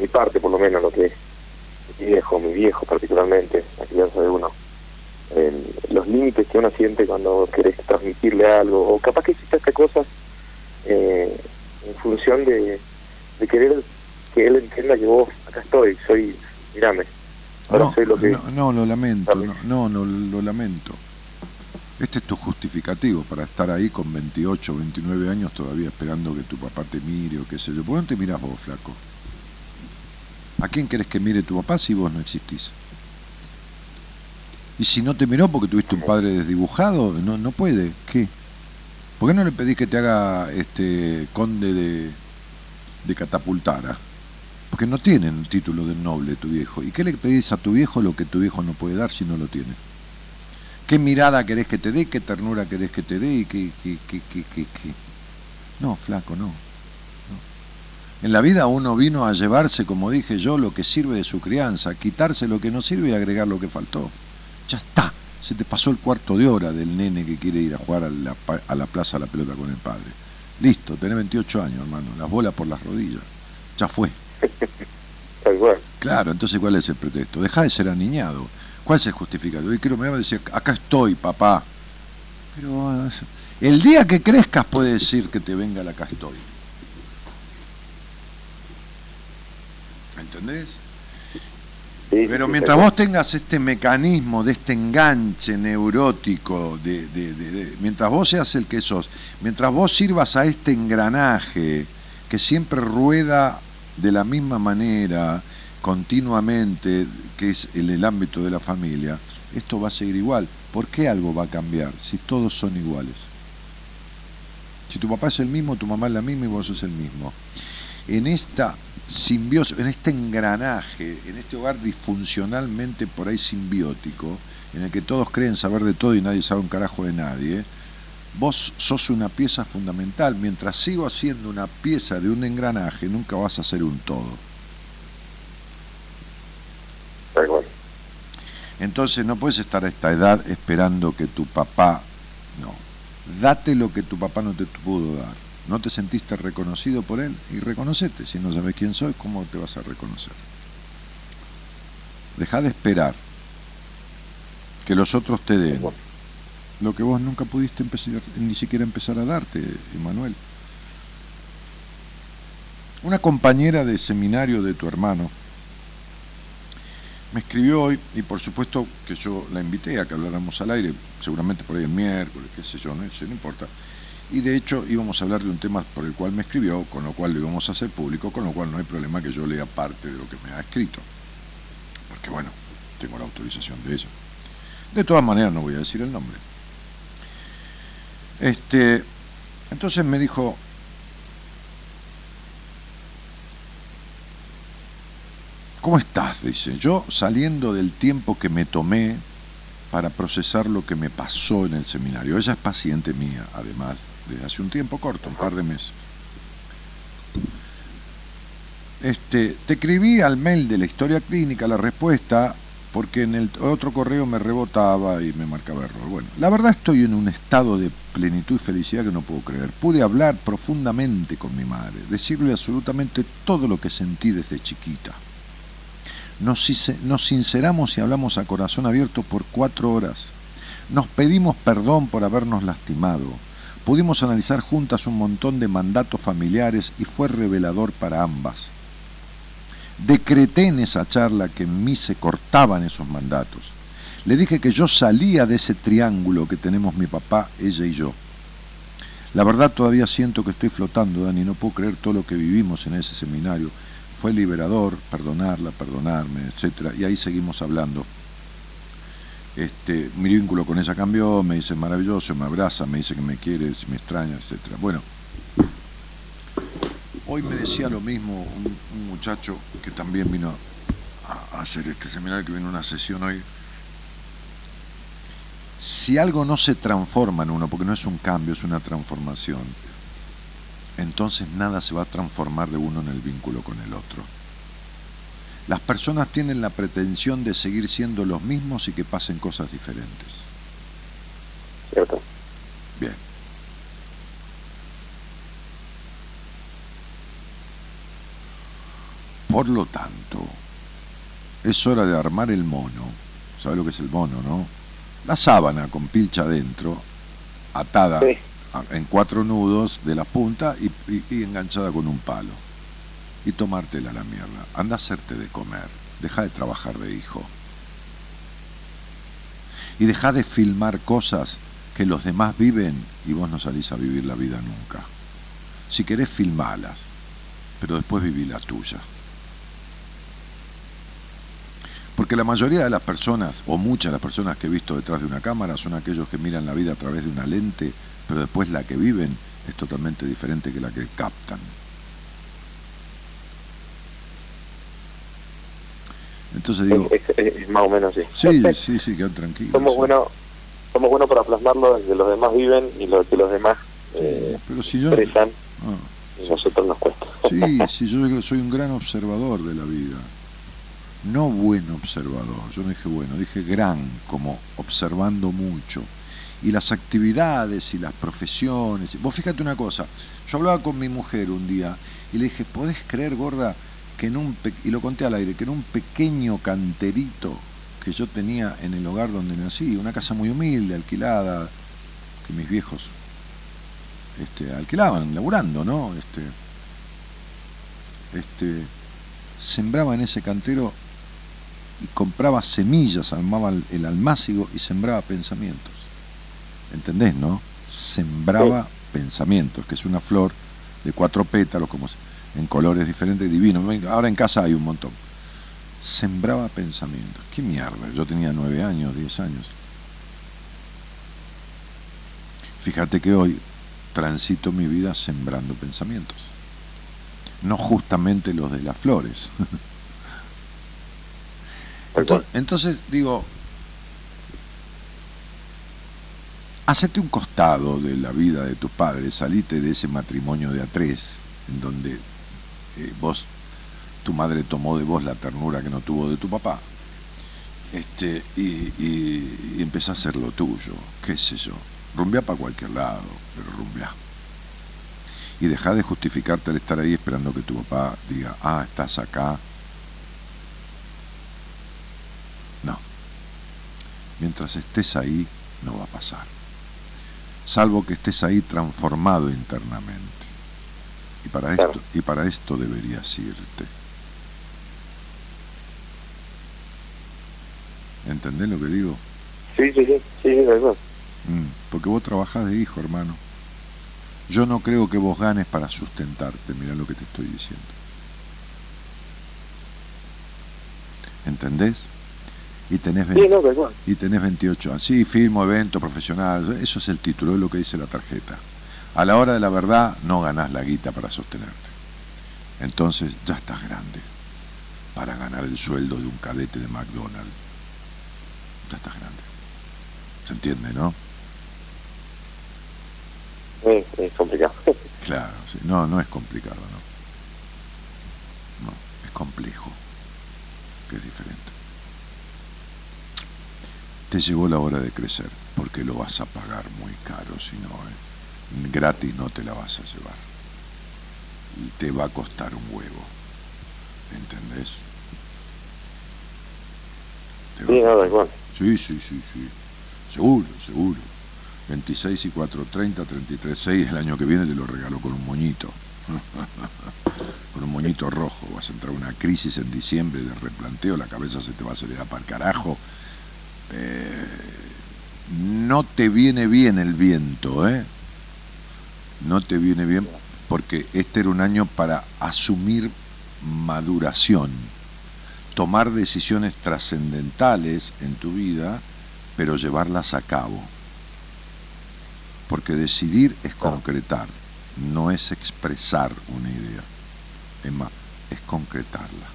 mi parte, por lo menos, lo que es mi viejo, mi viejo particularmente, la crianza de uno. Eh, los límites que uno siente cuando querés transmitirle algo, o capaz que hiciste cosas eh, en función de, de querer que él entienda que vos, acá estoy, soy, mirame, ahora No, soy lo que... no, no, lo lamento, no, no, no, lo lamento. Este es tu justificativo para estar ahí con 28, 29 años todavía esperando que tu papá te mire o qué sé yo. ¿Por dónde te mirás vos, flaco? ¿A quién querés que mire tu papá si vos no existís? Y si no te miró porque tuviste un padre desdibujado, no, no puede. ¿Qué? ¿Por qué no le pedís que te haga este conde de, de Catapultara? Porque no tienen el título de noble tu viejo. ¿Y qué le pedís a tu viejo lo que tu viejo no puede dar si no lo tiene? ¿Qué mirada querés que te dé? ¿Qué ternura querés que te dé? ¿Y qué, qué, qué, qué, qué, qué? No, flaco, no. En la vida uno vino a llevarse, como dije yo, lo que sirve de su crianza, quitarse lo que no sirve y agregar lo que faltó. Ya está. Se te pasó el cuarto de hora del nene que quiere ir a jugar a la, a la plaza a la pelota con el padre. Listo, tenés 28 años, hermano. Las bolas por las rodillas. Ya fue. [LAUGHS] Claro, entonces ¿cuál es el pretexto? Deja de ser aniñado. ¿Cuál es el justificativo? Y quiero me va a decir, acá estoy, papá. Pero ah, el día que crezcas puede decir que te venga el acá estoy. ¿Entendés? Sí, Pero mientras vos tengas este mecanismo de este enganche neurótico, de, de- de- de- mientras vos seas el que sos, mientras vos sirvas a este engranaje que siempre rueda de la misma manera, continuamente, que es el, el ámbito de la familia, esto va a seguir igual. ¿Por qué algo va a cambiar si todos son iguales? Si tu papá es el mismo, tu mamá es la misma y vos sos el mismo. En esta simbiosis, en este engranaje, en este hogar disfuncionalmente por ahí simbiótico, en el que todos creen saber de todo y nadie sabe un carajo de nadie, vos sos una pieza fundamental. Mientras sigo siendo una pieza de un engranaje, nunca vas a ser un todo. Entonces no puedes estar a esta edad esperando que tu papá... No, date lo que tu papá no te pudo dar. No te sentiste reconocido por él y reconocete. Si no sabes quién soy, ¿cómo te vas a reconocer? Deja de esperar que los otros te den lo que vos nunca pudiste empezar, ni siquiera empezar a darte, Emanuel. Una compañera de seminario de tu hermano me escribió hoy y por supuesto que yo la invité a que habláramos al aire, seguramente por ahí el miércoles, qué sé yo, no, Eso no importa. Y de hecho íbamos a hablar de un tema por el cual me escribió, con lo cual lo íbamos a hacer público, con lo cual no hay problema que yo lea parte de lo que me ha escrito. Porque bueno, tengo la autorización de ella. De todas maneras no voy a decir el nombre. Este, entonces me dijo, ¿cómo estás? Dice, yo saliendo del tiempo que me tomé para procesar lo que me pasó en el seminario. Ella es paciente mía, además, desde hace un tiempo corto, un par de meses. Este, te escribí al mail de la historia clínica la respuesta porque en el otro correo me rebotaba y me marcaba error. Bueno, la verdad estoy en un estado de plenitud y felicidad que no puedo creer. Pude hablar profundamente con mi madre, decirle absolutamente todo lo que sentí desde chiquita. Nos, nos sinceramos y hablamos a corazón abierto por cuatro horas. Nos pedimos perdón por habernos lastimado. Pudimos analizar juntas un montón de mandatos familiares y fue revelador para ambas. Decreté en esa charla que en mí se cortaban esos mandatos. Le dije que yo salía de ese triángulo que tenemos mi papá, ella y yo. La verdad todavía siento que estoy flotando, Dani, no puedo creer todo lo que vivimos en ese seminario. Fue liberador, perdonarla, perdonarme, etcétera, y ahí seguimos hablando. Este, mi vínculo con ella cambió, me dice maravilloso, me abraza, me dice que me quiere, me extraña, etcétera. Bueno, hoy me decía lo mismo un, un muchacho que también vino a, a hacer este seminario, que vino a una sesión hoy. Si algo no se transforma en uno, porque no es un cambio, es una transformación, entonces nada se va a transformar de uno en el vínculo con el otro. Las personas tienen la pretensión de seguir siendo los mismos y que pasen cosas diferentes. ¿Cierto? Bien. Por lo tanto, es hora de armar el mono. ¿Sabe lo que es el mono, no? La sábana con pilcha adentro, atada Sí. en cuatro nudos de la punta y, y- y enganchada con un palo. Y tomártela a la mierda. Anda a hacerte de comer. Deja de trabajar de hijo. Y deja de filmar cosas que los demás viven y vos no salís a vivir la vida nunca. Si querés, filmalas, pero después viví la tuya. Porque la mayoría de las personas, o muchas de las personas que he visto detrás de una cámara, son aquellos que miran la vida a través de una lente, pero después la que viven es totalmente diferente que la que captan. Entonces digo, Es, es- es más o menos así. sí, [LAUGHS] sí, sí, quedan tranquilos. somos sí. buenos somos buenos para plasmarlo que los demás viven y lo que los demás eh, Pero si yo... expresan ah. y nosotros nos cuesta. Sí, sí, yo soy un gran observador de la vida. No buen observador, yo no dije bueno, dije gran, como observando mucho. Y las actividades y las profesiones. Vos fíjate una cosa, yo hablaba con mi mujer un día y le dije, ¿podés creer, gorda, que en un, y lo conté al aire, que en un pequeño canterito que yo tenía en el hogar donde nací, una casa muy humilde, alquilada, que mis viejos este, alquilaban, laburando, ¿no? Este, este, sembraba en ese cantero y compraba semillas, armaba el, el almácigo y sembraba pensamientos. ¿Entendés, no? Sembraba pensamientos, que es una flor de cuatro pétalos, como se- en colores diferentes, divino. Ahora en casa hay un montón. Sembraba pensamientos. ¿Qué mierda? Yo tenía nueve años, diez años. Fíjate que hoy transito mi vida sembrando pensamientos no justamente los de las flores. Entonces, entonces, digo, hacete un costado de la vida de tus padres, salite de ese matrimonio de a tres, en donde vos, tu madre tomó de vos la ternura que no tuvo de tu papá, este, y, y, a hacer lo tuyo, qué sé yo, rumbea para cualquier lado, pero rumbea y deja de justificarte al estar ahí esperando que tu papá diga, ah, estás acá. No. Mientras estés ahí, no va a pasar. Salvo que estés ahí transformado internamente. Y para Claro. esto, y para esto deberías irte. ¿Entendés lo que digo? Sí, sí, sí, sí, de verdad. Mm, porque vos trabajás de hijo, hermano. Yo no creo que vos ganes para sustentarte, mira lo que te estoy diciendo. ¿Entendés? Y tenés, Sí, 20 no, de verdad. y tenés 28 años. Sí, firmo evento profesional, eso es el título, es lo que dice la tarjeta. A la hora de la verdad no ganás la guita para sostenerte. Entonces ya estás grande para ganar el sueldo de un cadete de McDonald's. Ya estás grande. ¿Se entiende, no? Es, es complicado. [LAUGHS] Claro, sí. no, no es complicado, no. No, es complejo, que es diferente. Te llegó la hora de crecer, porque lo vas a pagar muy caro, si no, ¿eh? Gratis no te la vas a llevar. Y te va a costar un huevo, ¿entendés? Te Sí, a no, de igual. Sí, sí, sí, sí. Seguro, seguro. 26 y 4, 30, 33, 6. El año que viene te lo regalo con un moñito. [LAUGHS] con un moñito rojo. Vas a entrar a una crisis en diciembre de replanteo, la cabeza se te va a acelerar para el carajo. Eh, no te viene bien el viento, ¿eh? No te viene bien porque este era un año para asumir maduración, tomar decisiones trascendentales en tu vida, pero llevarlas a cabo. Porque decidir es concretar, no es expresar una idea. Es más, es concretarla.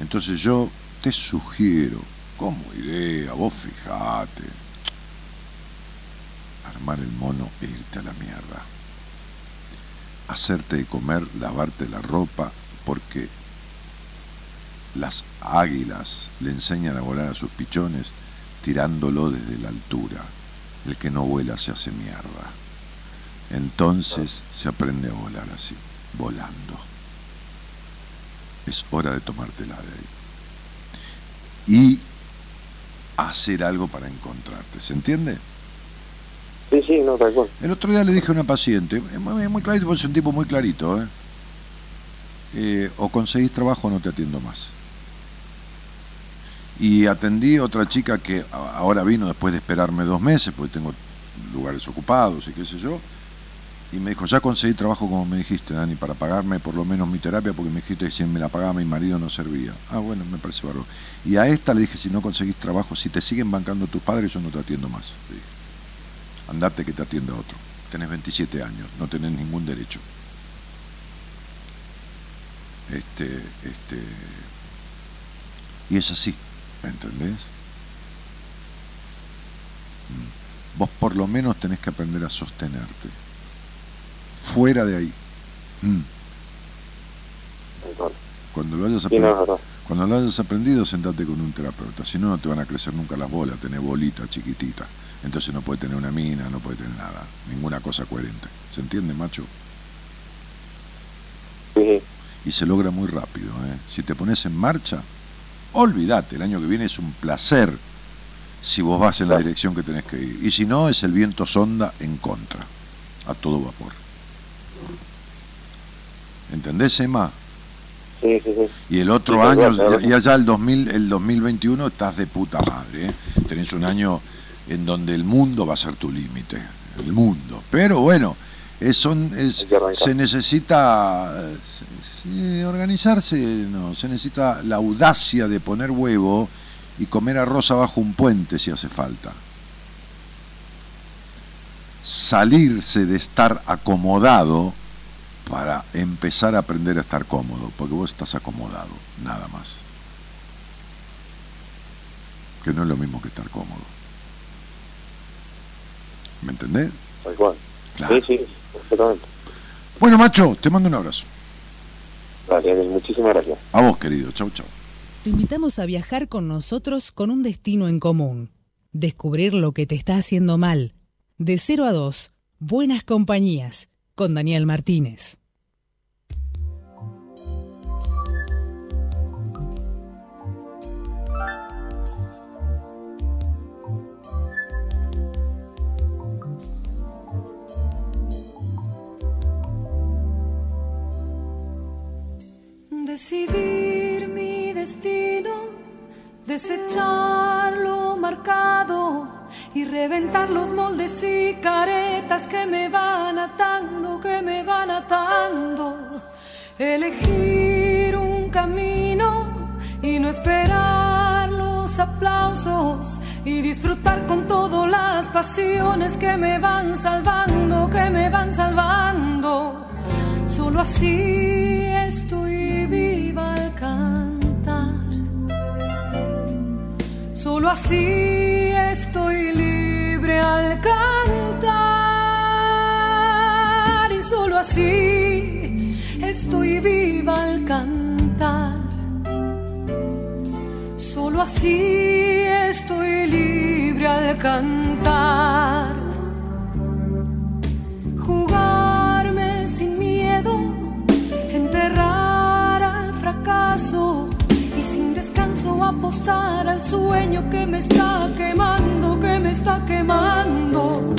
Entonces yo te sugiero, como idea, vos fijate, armar el mono e irte a la mierda. Hacerte de comer, lavarte la ropa, porque las águilas le enseñan a volar a sus pichones tirándolo desde la altura. El que no vuela se hace mierda. Entonces se aprende a volar así, volando. Es hora de tomártela de ahí. Y hacer algo para encontrarte. ¿Se entiende? El otro día le dije a una paciente, es muy, muy clarito, es un tipo muy clarito, ¿eh? Eh, o conseguís trabajo o no te atiendo más. Y atendí a otra chica que ahora vino después de esperarme dos meses, porque tengo lugares ocupados y qué sé yo, Y me dijo, ya conseguí trabajo como me dijiste, Dani, para pagarme por lo menos mi terapia, porque me dijiste que si me la pagaba mi marido no servía. Ah, bueno, me parece bárbaro. Y a esta le dije, si no conseguís trabajo, si te siguen bancando tus padres, yo no te atiendo más. Andate que te atienda otro. Tenés 27 años, no tenés ningún derecho. Este, este, y es así, ¿me entendés? Mm. Vos por lo menos tenés que aprender a sostenerte. Fuera de ahí. Mm. Cuando lo hayas aprendido. Cuando lo hayas aprendido, sentate con un terapeuta. Si no, no te van a crecer nunca las bolas, tenés bolita chiquitita. Entonces no puede tener una mina, no puede tener nada, ninguna cosa coherente. ¿Se entiende, macho? Sí. Y se logra muy rápido. ¿eh? Si te pones en marcha, olvídate, el año que viene es un placer si vos vas en la dirección que tenés que ir. Y si no, es el viento sonda en contra, a todo vapor. ¿Entendés, Emma? Sí, sí, sí. Y el otro Sí, año, y allá el, 2000, el 2021 estás de puta madre. ¿eh? Tenés un año en donde el mundo va a ser tu límite. El mundo. Pero bueno, es, son, es- se necesita eh, organizarse, no, se necesita la audacia de poner huevo y comer arroz abajo un puente si hace falta. Salirse de estar acomodado para empezar a aprender a estar cómodo, porque vos estás acomodado, nada más. Que no es lo mismo que estar cómodo. ¿Me entendés? Tal cual. Claro. Sí, sí, perfectamente. Bueno, macho, te mando un abrazo. Dale, Daniel, muchísimas gracias. A vos, querido. Chau, chau. Te invitamos a viajar con nosotros con un destino en común. Descubrir lo que te está haciendo mal. De 0 a 2, Buenas Compañías, con Daniel Martínez. Decidir mi destino, desechar lo marcado y reventar los moldes y caretas que me van atando, que me van atando. Elegir un camino y no esperar los aplausos y disfrutar con todo las pasiones que me van salvando, que me van salvando. Solo así estoy viva al cantar. Solo así estoy libre al cantar. Y solo así estoy viva al cantar. Solo así estoy libre al cantar. Jugarme y sin descanso apostar al sueño que me está quemando, que me está quemando.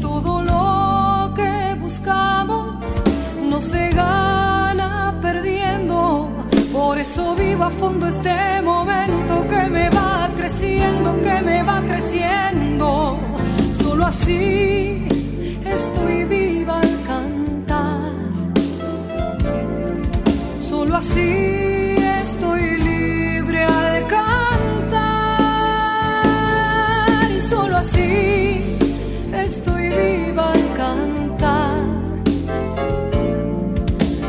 Todo lo que buscamos no se gana perdiendo. Por eso vivo a fondo este momento que me va creciendo, que me va creciendo. Solo así estoy viva al cantar. Solo así así estoy viva al cantar.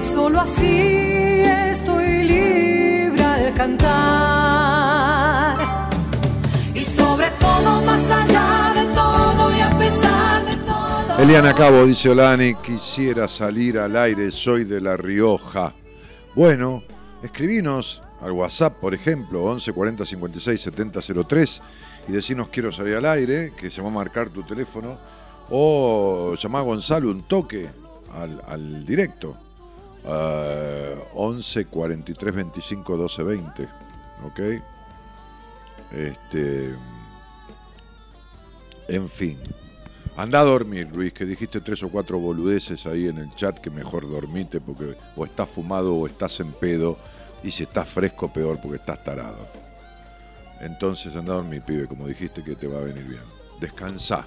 Solo así estoy libre al cantar. Y sobre todo, más allá de todo y a pesar de todo. Eliana Cabo dice Olani, quisiera salir al aire, soy de La Rioja. Bueno, escribinos al WhatsApp, por ejemplo, 11 40 56 70 03 y decinos quiero salir al aire, que se va a marcar tu teléfono, o llamá a Gonzalo un toque al, al directo. eh, 11 43 25 12 20. ¿Ok? Este. En fin. Anda a dormir, Luis, que dijiste tres o cuatro boludeces ahí en el chat que mejor dormite porque o estás fumado o estás en pedo y si estás fresco peor porque estás tarado. Entonces anda a dormir, pibe, como dijiste que te va a venir bien. Descansa.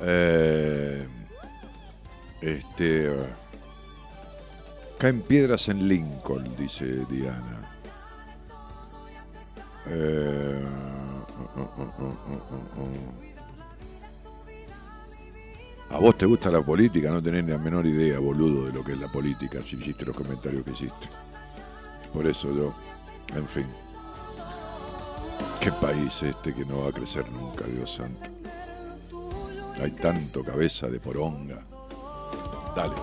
Eh, Este. Caen piedras en Lincoln, dice Diana. Eh, uh, uh, uh, A vos te gusta la política, no tenés ni la menor idea, boludo, de lo que es la política, si hiciste los comentarios que hiciste. Por eso yo, en fin. Qué país este que no va a crecer nunca, Dios santo. Hay tanto cabeza de poronga. Dale.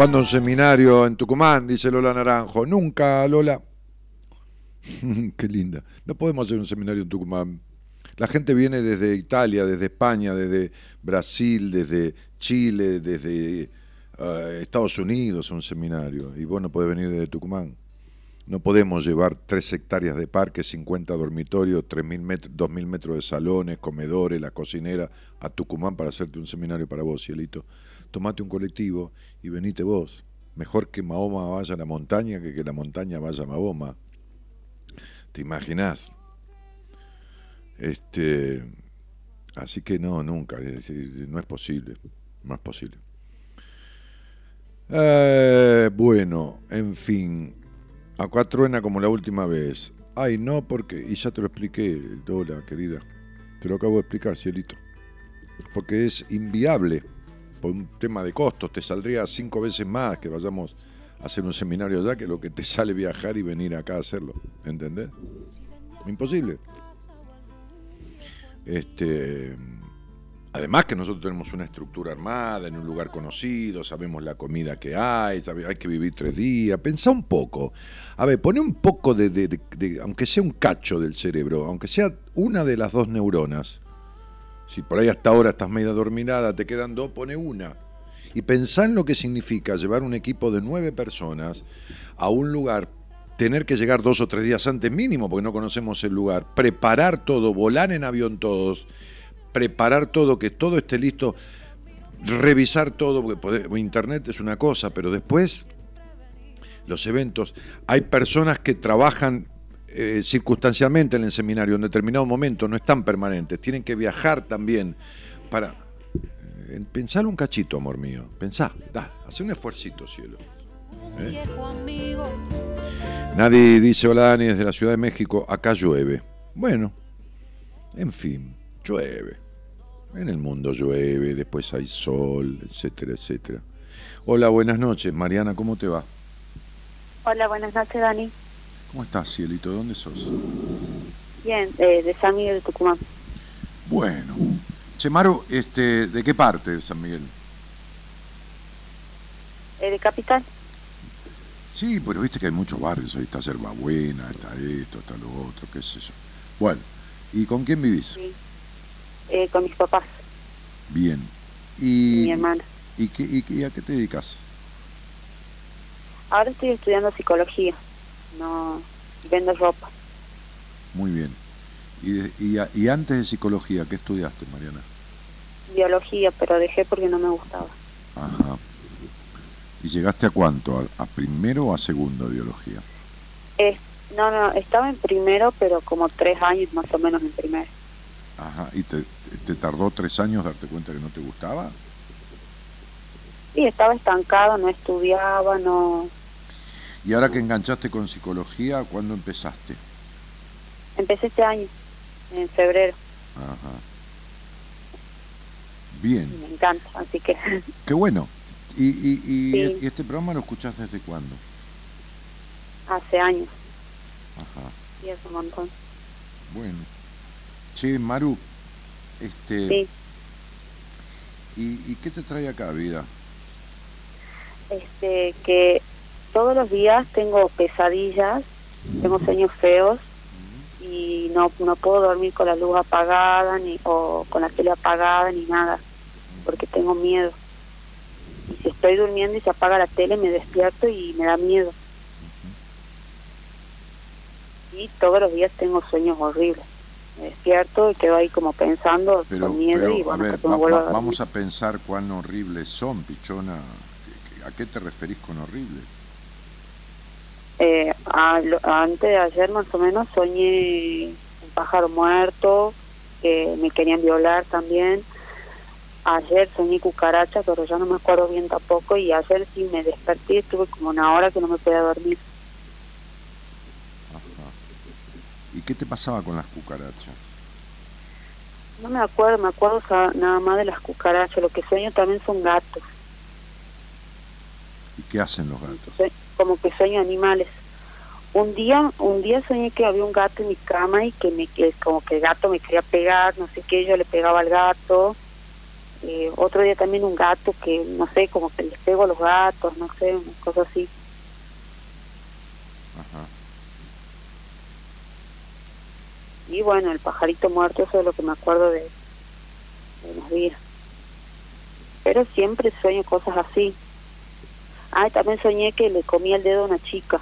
¿Cuándo un seminario en Tucumán? Dice Lola Naranjo. Nunca, Lola. [LAUGHS] Qué linda. No podemos hacer un seminario en Tucumán. La gente viene desde Italia, desde España, desde Brasil, desde Chile, desde eh, Estados Unidos a un seminario. Y vos no podés venir desde Tucumán. No podemos llevar tres hectáreas de parque, 50 dormitorios, 3.000 metros, 2.000 metros de salones, comedores, la cocinera, a Tucumán para hacerte un seminario para vos, cielito. Tomate un colectivo y venite vos. Mejor que Mahoma vaya a la montaña que que la montaña vaya a Mahoma. ¿Te imaginás? Este, así que no, nunca, no es posible, no es posible. Eh, bueno, en fin, acá truena como la última vez. Ay, no, porque, y ya te lo expliqué, Dola, querida, te lo acabo de explicar, cielito, porque es inviable por un tema de costos, te saldría cinco veces más que vayamos a hacer un seminario allá que lo que te sale viajar y venir acá a hacerlo, ¿entendés? Imposible. Este, además que nosotros tenemos una estructura armada en un lugar conocido, sabemos la comida que hay, hay que vivir tres días. Pensá un poco. A ver, pone un poco de- aunque sea un cacho del cerebro, aunque sea una de las dos neuronas. Si por ahí hasta ahora estás media dormilada, te quedan dos, pone una. Y pensá en lo que significa llevar un equipo de nueve personas a un lugar, tener que llegar dos o tres días antes mínimo, porque no conocemos el lugar, preparar todo, volar en avión todos, preparar todo, que todo esté listo, revisar todo, porque internet es una cosa, pero después los eventos, hay personas que trabajan eh, circunstancialmente en el seminario en determinado momento, no están permanentes, tienen que viajar también para... Eh, pensalo un cachito, amor mío, pensá, da, hace un esfuercito, cielo. ¿Eh? Viejo amigo. Nadie dice hola Dani desde la Ciudad de México, acá llueve. Bueno, en fin, llueve. En el mundo llueve, después hay sol, etcétera, etcétera. Hola, buenas noches. Mariana, ¿cómo te va? Hola, buenas noches, Dani. ¿Cómo estás, cielito? ¿Dónde sos? Bien, eh, de San Miguel de Tucumán. Bueno. Che, Maru, este, ¿de qué parte de San Miguel? Eh, de Capital. Sí, pero viste que hay muchos barrios, ahí está Buena, está esto, está lo otro, qué sé yo. Bueno, ¿y con quién vivís? Sí. Eh, con mis papás Bien. y ¿Y, mi hermana. ¿y, qué- y y a qué te dedicas? Ahora estoy estudiando psicología. No vendo ropa. Muy bien. ¿Y, y, y antes de psicología, qué estudiaste, Mariana? Biología, pero dejé porque no me gustaba. Ajá. ¿Y llegaste a cuánto? ¿A, a primero o a segundo de biología? Eh, no, no, estaba en primero, pero como tres años más o menos en primero. Ajá. ¿Y te, te tardó tres años darte cuenta que no te gustaba? Sí, estaba estancado, no estudiaba, no... Y ahora que enganchaste con psicología, ¿cuándo empezaste? Empecé este año, en febrero, Ajá. Bien, me encanta, así que qué bueno. ¿Y, y, y, Sí. y este programa lo escuchás desde cuándo? hace años, Ajá. y es un montón. Bueno. Che, Maru, este, Sí, ¿Y, y qué te trae acá, vida? Este, que todos los días tengo pesadillas, tengo sueños feos y no, no puedo dormir con la luz apagada ni o con la tele apagada ni nada, porque tengo miedo. Y si estoy durmiendo y se apaga la tele, me despierto y me da miedo. Y todos los días tengo sueños horribles. Me despierto y quedo ahí como pensando Pero, con miedo pero, y a bueno, ver, que me va- a vamos a pensar cuán horribles son, pichona. ¿Qué- qué- ¿A qué te referís con horrible? Eh, a- antes de ayer más o menos soñé un pájaro muerto, que me querían violar también. Ayer soñé cucaracha, pero ya no me acuerdo bien tampoco. Y ayer sí me desperté, estuve como una hora que no me podía dormir. Ajá. ¿Y qué te pasaba con las cucarachas? No me acuerdo, me acuerdo nada más de las cucarachas. Lo que sueño también son gatos, ¿Y qué hacen los gatos? Como que sueño animales. Un día, un día soñé que había un gato en mi cama y que me que como que el gato me quería pegar, no sé qué, yo le pegaba al gato. Eh, otro día también un gato que, no sé, como que les pego a los gatos, no sé, una cosa así. Ajá. Y bueno, el pajarito muerto, eso es lo que me acuerdo de, de los días. Pero siempre sueño cosas así. Ah, y también soñé que le comía el dedo a una chica.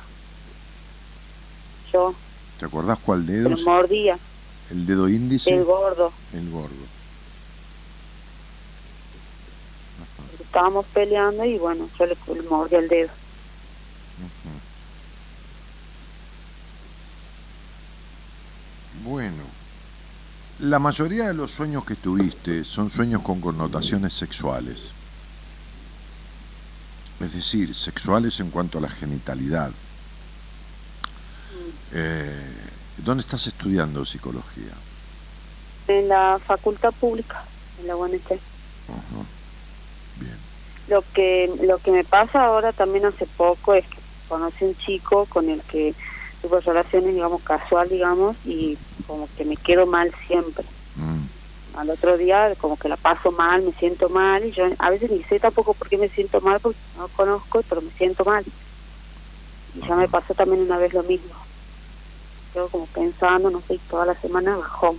Yo, ¿Te acordás cuál dedo? lo mordía, ¿El dedo índice? el gordo. El gordo. Estábamos peleando y bueno, yo le, le mordí el dedo. Bueno, la mayoría de los sueños que tuviste son sueños con connotaciones sexuales. Es decir, sexuales en cuanto a la genitalidad. Eh, ¿Dónde estás estudiando psicología? En la facultad pública, en la UNT. Bien. Lo que, lo que me pasa ahora también hace poco es que conocí un chico con el que tuve relaciones, digamos, casual, digamos, y como que me quedo mal siempre. Al otro día como que la paso mal, me siento mal, y yo a veces ni sé tampoco por qué me siento mal, porque no lo conozco, pero me siento mal. Y ya me pasó también una vez lo mismo. Quedo como pensando, no sé, toda la semana bajón.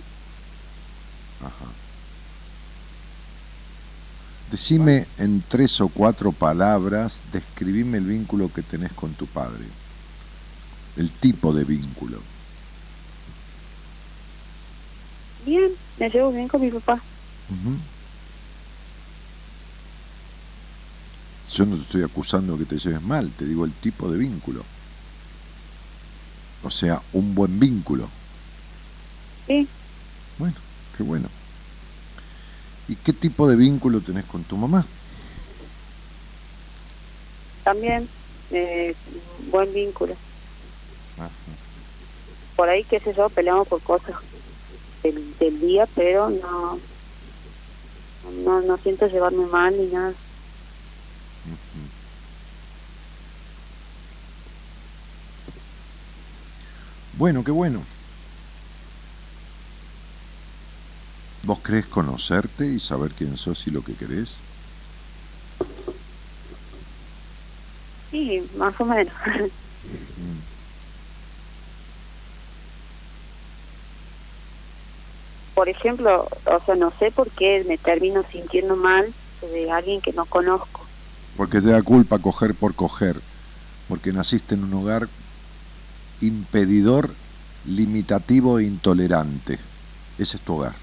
ajá. Decime en tres o cuatro palabras, describime el vínculo que tenés con tu padre. El tipo de vínculo. Bien, me llevo bien con mi papá. Ujú. Yo no te estoy acusando que te lleves mal, te digo el tipo de vínculo. O sea, un buen vínculo. Sí, Bueno, qué bueno. ¿Y qué tipo de vínculo tenés con tu mamá? también, eh, buen vínculo. Por ahí, qué sé yo, peleamos por cosas del, del día, pero no, no, no siento llevarme mal ni nada. Bueno, qué bueno. ¿Vos crees conocerte y saber quién sos y lo que querés? Sí, más o menos. Por ejemplo, o sea, no sé por qué me termino sintiendo mal de alguien que no conozco. Porque te da culpa coger por coger, porque naciste en un hogar impedidor, limitativo e intolerante. Ese es tu hogar.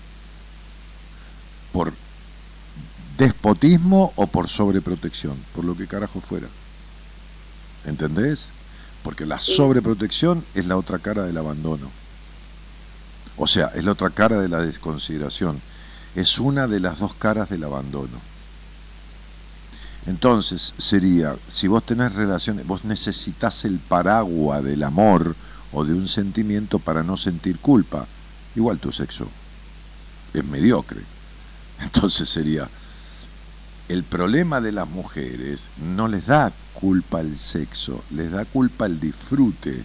Por despotismo o por sobreprotección, por lo que carajo fuera. ¿Entendés? Porque la sobreprotección es la otra cara del abandono. O sea, es la otra cara de la desconsideración. Es una de las dos caras del abandono. Entonces sería, si vos tenés relaciones, vos necesitas el paraguas del amor o de un sentimiento para no sentir culpa. Igual tu sexo es mediocre. [LAUGHS] Entonces sería, el problema de las mujeres no les da culpa el sexo, les da culpa el disfrute.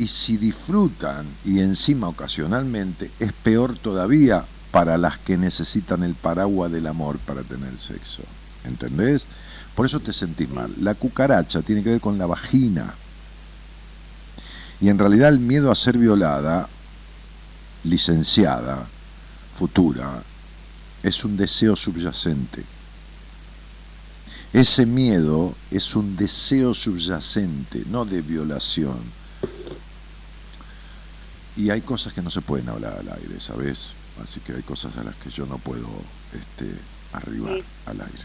Y si disfrutan y encima ocasionalmente, es peor todavía para las que necesitan el paraguas del amor para tener sexo. ¿Entendés? Por eso te sentís mal. La cucaracha tiene que ver con la vagina. Y en realidad el miedo a ser violada, licenciada, futura, es un deseo subyacente. Ese miedo es un deseo subyacente, no de violación. Y hay cosas que no se pueden hablar al aire, ¿sabes? Así que hay cosas a las que yo no puedo este, arribar Sí. al aire.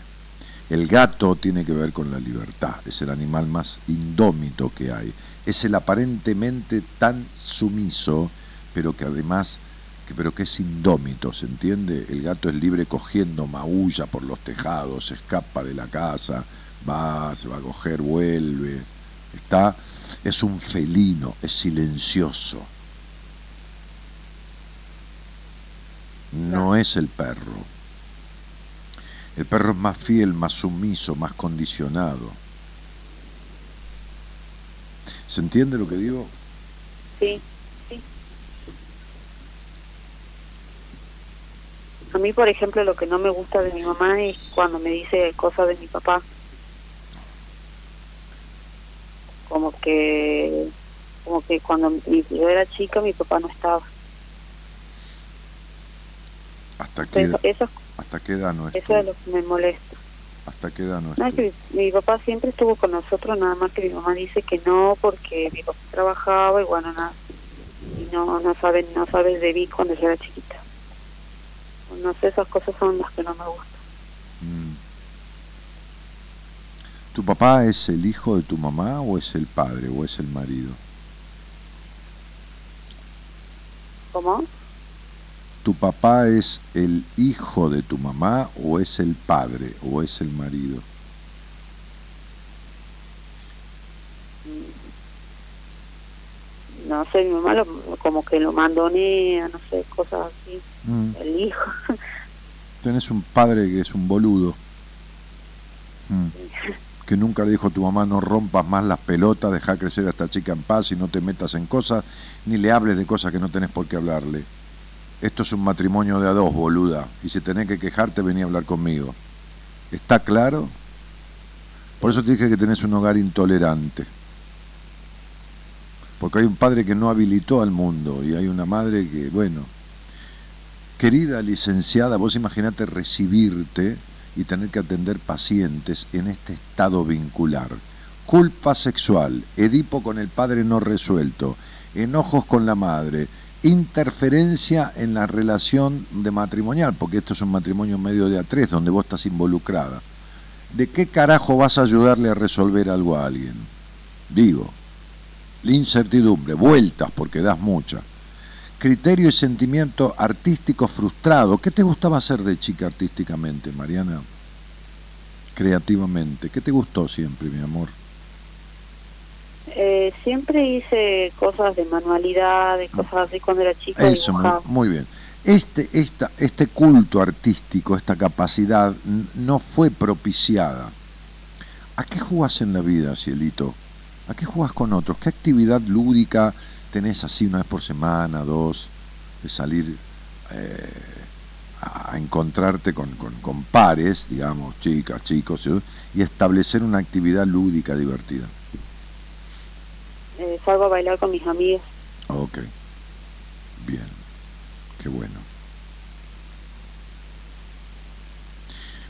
El gato tiene que ver con la libertad, es el animal más indómito que hay. Es el aparentemente tan sumiso, pero que además, que, pero que es indómito, ¿se entiende? El gato es libre cogiendo, maulla por los tejados, escapa de la casa, va, se va a coger, vuelve. Está, es un felino, es silencioso. No es el perro. El perro es más fiel, más sumiso, más condicionado. ¿Se entiende lo que digo? Sí, sí. A mí, por ejemplo, lo que no me gusta de mi mamá es cuando me dice cosas de mi papá. Como que, como que cuando yo era chica mi papá no estaba. ¿Hasta qué, Eso, eso, hasta qué edad no eso es lo que me molesta. ¿Hasta qué edad no es que mi, mi papá siempre estuvo con nosotros, nada más que mi mamá dice que no porque mi papá trabajaba y bueno, nada. Y no, no saben, no sabes de mí cuando yo era chiquita. No sé, esas cosas son las que no me gustan. Mm. ¿Tu papá es el hijo de tu mamá o es el padre o es el marido? ¿Cómo? ¿Tu papá es el hijo de tu mamá o es el padre o es el marido? No sé, mi mamá lo- como que lo mandonea, no sé, cosas así. Mm. El hijo. [LAUGHS] Tenés un padre que es un boludo. Mm. Que nunca le dijo a tu mamá no rompas más las pelotas, deja crecer a esta chica en paz y no te metas en cosas, ni le hables de cosas que no tenés por qué hablarle. Esto es un matrimonio de a dos, boluda. Y si tenés que quejarte, vení a hablar conmigo. ¿Está claro? Por eso te dije que tenés un hogar intolerante. Porque hay un padre que no habilitó al mundo y hay una madre que, bueno, Querida licenciada, vos imaginate recibirte y tener que atender pacientes en este estado vincular. Culpa sexual, Edipo con el padre no resuelto, enojos con la madre, interferencia en la relación de matrimonial, porque esto es un matrimonio medio de a tres donde vos estás involucrada. ¿De qué carajo vas a ayudarle a resolver algo a alguien? Digo, la incertidumbre, vueltas porque das mucha criterio y sentimiento artístico frustrado. ¿Qué te gustaba hacer de chica artísticamente, Mariana? Creativamente. ¿Qué te gustó siempre, mi amor? Eh, siempre hice cosas de manualidades, cosas así cuando era chica. Eso, muy, muy bien. Este, esta, este culto artístico, esta capacidad, no fue propiciada. ¿A qué jugás en la vida, Cielito? ¿A qué jugás con otros? ¿Qué actividad lúdica tenés así una vez por semana, dos, de salir eh, a encontrarte con, con, con pares, digamos, chicas, chicos, y establecer una actividad lúdica divertida? Eh, salgo a bailar con mis amigos. Ok, bien, qué bueno.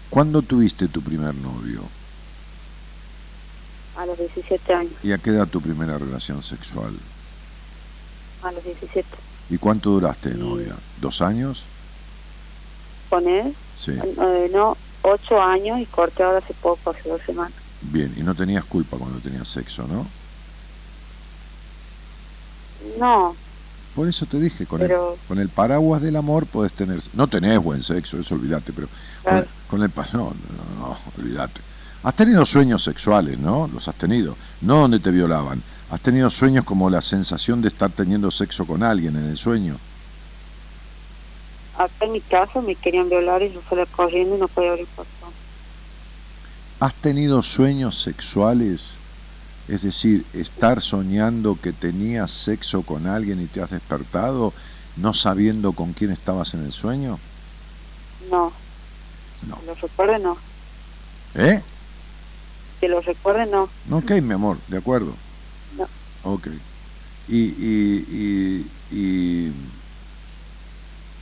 ¿Cuándo tuviste tu primer novio? A los 17 años. ¿Y a qué edad tu primera relación sexual? A los 17. ¿Y cuánto duraste de novia? ¿Dos años? Con él, Sí. eh, no, 8 años y corté ahora hace poco, hace dos semanas. Bien, y no tenías culpa cuando tenías sexo, ¿no? No, Por eso te dije, con, Pero- el, con el paraguas del amor podés tener... No tenés buen sexo, eso olvídate, pero con, el, con el No, no, no, olvídate. Has tenido sueños sexuales, ¿no? Los has tenido. No donde te violaban. Has tenido sueños como la sensación de estar teniendo sexo con alguien en el sueño. acá en mi casa me querían violar y yo salí corriendo y no podía abrir portón. ¿Has tenido sueños sexuales? Es decir, estar soñando que tenías sexo con alguien y te has despertado no sabiendo con quién estabas en el sueño? No, No. que lo recuerde no. ¿Eh? Que lo recuerde no. Ok, mi amor, de acuerdo. No. Ok. Y, y, y, y,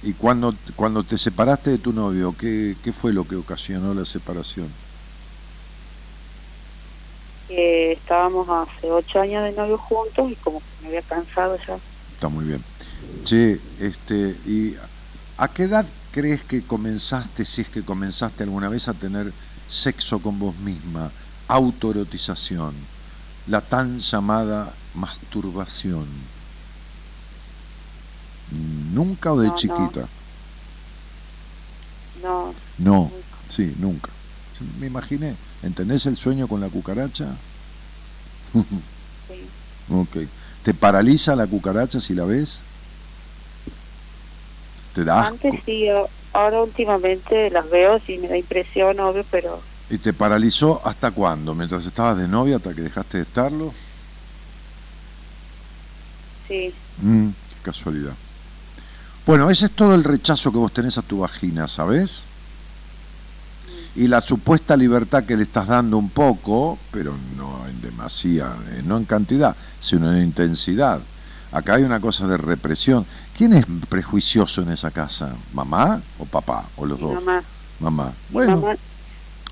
y cuando, cuando te separaste de tu novio, ¿qué, ¿qué fue lo que ocasionó la separación? Que estábamos hace ocho años de novio juntos y como que me había cansado ya. Está muy bien. Che, este, ¿y a qué edad crees que comenzaste, si es que comenzaste alguna vez a tener sexo con vos misma, autoerotización, la tan llamada masturbación? ¿Nunca o de No, no. chiquita? No, No, nunca. sí, nunca. Me imaginé. ¿Entendés el sueño con la cucaracha? sí. [LAUGHS] Ok. ¿Te paraliza la cucaracha si la ves? ¿Te da asco? Antes sí, ahora últimamente las veo, sí me da impresión, obvio, pero ¿Y te paralizó hasta cuándo? ¿Mientras estabas de novia hasta que dejaste de estarlo? sí, Mm, qué casualidad. Bueno, ese es todo el rechazo que vos tenés a tu vagina, ¿sabés? Y la supuesta libertad que le estás dando un poco, pero no en demasía, eh, no en cantidad, sino en intensidad. Acá hay una cosa de represión. ¿Quién es prejuicioso en esa casa? ¿Mamá o papá? ¿O los mi dos? mamá. Mamá. Bueno, mamá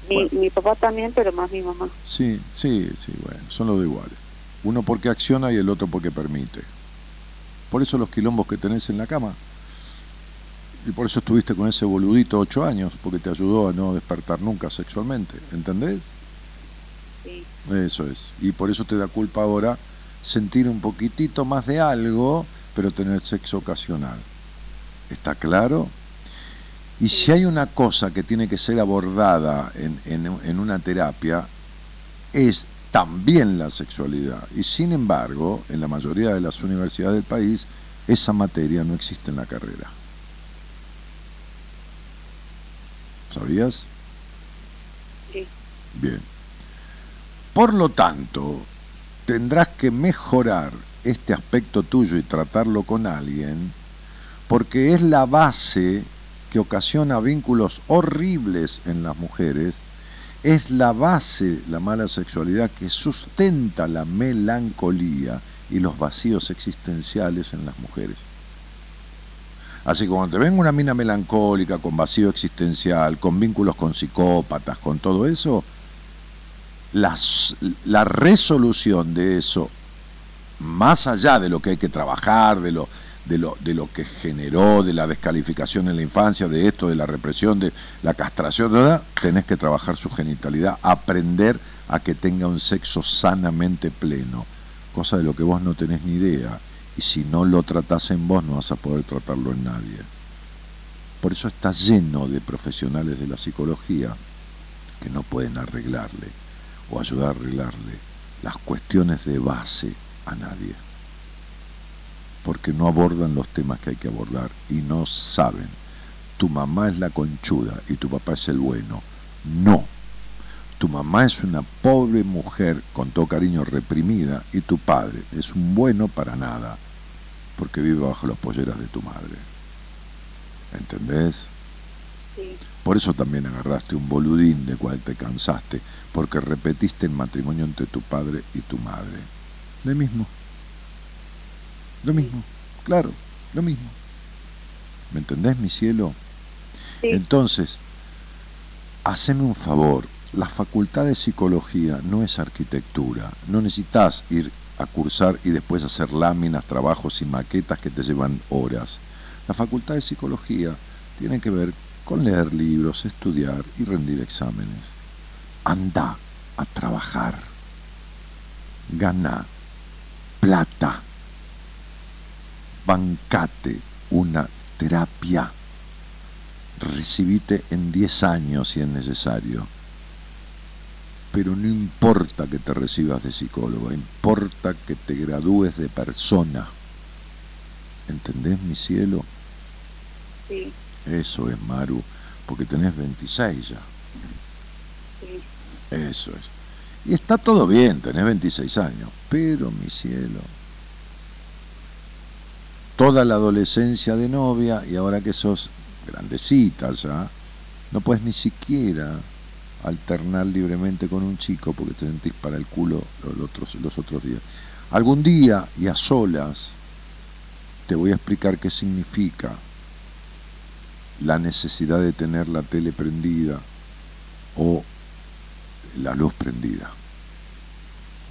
mi, bueno. mi papá también, pero más mi mamá. Sí, sí, sí, bueno, son los de iguales. Uno porque acciona y el otro porque permite. Por eso los quilombos que tenés en la cama. Y por eso estuviste con ese boludito ocho años, porque te ayudó a no despertar nunca sexualmente, ¿entendés? Sí, Eso es. Y por eso te da culpa ahora sentir un poquitito más de algo, pero tener sexo ocasional. ¿Está claro? Y si hay una cosa que tiene que ser abordada en, en- en una terapia, es también la sexualidad. Y sin embargo, en la mayoría de las universidades del país, esa materia no existe en la carrera. ¿Sabías? sí, Bien. Por lo tanto, tendrás que mejorar este aspecto tuyo y tratarlo con alguien, porque es la base que ocasiona vínculos horribles en las mujeres, es la base, la mala sexualidad, que sustenta la melancolía y los vacíos existenciales en las mujeres. Así que cuando te venga una mina melancólica, con vacío existencial, con vínculos con psicópatas, con todo eso, las- la resolución de eso, más allá de lo que hay que trabajar, de lo, de, lo, de lo que generó, de la descalificación en la infancia, de esto, de la represión, de la castración, ¿verdad? tenés que trabajar su genitalidad, aprender a que tenga un sexo sanamente pleno, cosa de lo que vos no tenés ni idea. Y si no lo tratás en vos, no vas a poder tratarlo en nadie. Por eso está lleno de profesionales de la psicología que no pueden arreglarle o ayudar a arreglarle las cuestiones de base a nadie. Porque no abordan los temas que hay que abordar y no saben. Tu mamá es la conchuda y tu papá es el bueno. No. Tu mamá es una pobre mujer con todo cariño reprimida y tu padre es un bueno para nada porque vive bajo las polleras de tu madre. ¿Entendés? sí, Por eso también agarraste un boludín de cual te cansaste, porque repetiste el matrimonio entre tu padre y tu madre. Lo mismo. Lo mismo. Claro, lo mismo. ¿Me entendés, mi cielo? sí, Entonces, haceme un favor. La facultad de psicología no es arquitectura. No necesitas ir a cursar y después hacer láminas, trabajos y maquetas que te llevan horas. La facultad de psicología tiene que ver con leer libros, estudiar y rendir exámenes. Anda a trabajar. Gana plata. Bancate una terapia recibite en 10 años si es necesario. Pero no importa que te recibas de psicóloga, importa que te gradúes de persona. ¿Entendés, mi cielo? sí, Eso es, Maru, porque tenés 26 ya. sí, Eso es. Y está todo bien, tenés 26 años, pero mi cielo, toda la adolescencia de novia y ahora que sos grandecita ya, no puedes ni siquiera alternar libremente con un chico porque te sentís para el culo los otros, los otros días. Algún día y a solas te voy a explicar qué significa la necesidad de tener la tele prendida o la luz prendida.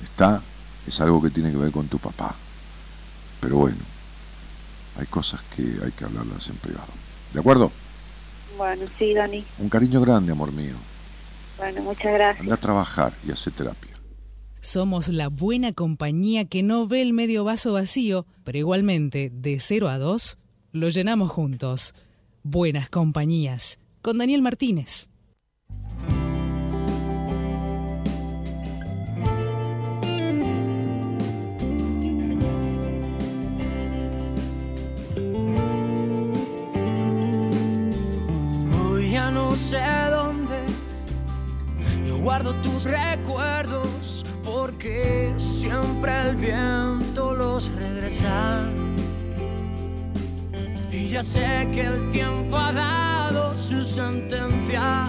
Está, es algo que tiene que ver con tu papá. Pero bueno, hay cosas que hay que hablarlas en privado. ¿De acuerdo? Bueno, sí, Dani. Un cariño grande, amor mío. Bueno, muchas gracias. Anda a trabajar y hace terapia. Somos la buena compañía que no ve el medio vaso vacío, pero igualmente, de 0 a 2, lo llenamos juntos. Buenas compañías. Con Daniel Martínez. Hoy ya no sé guardo tus recuerdos porque siempre el viento los regresa. Y ya sé que el tiempo ha dado su sentencia,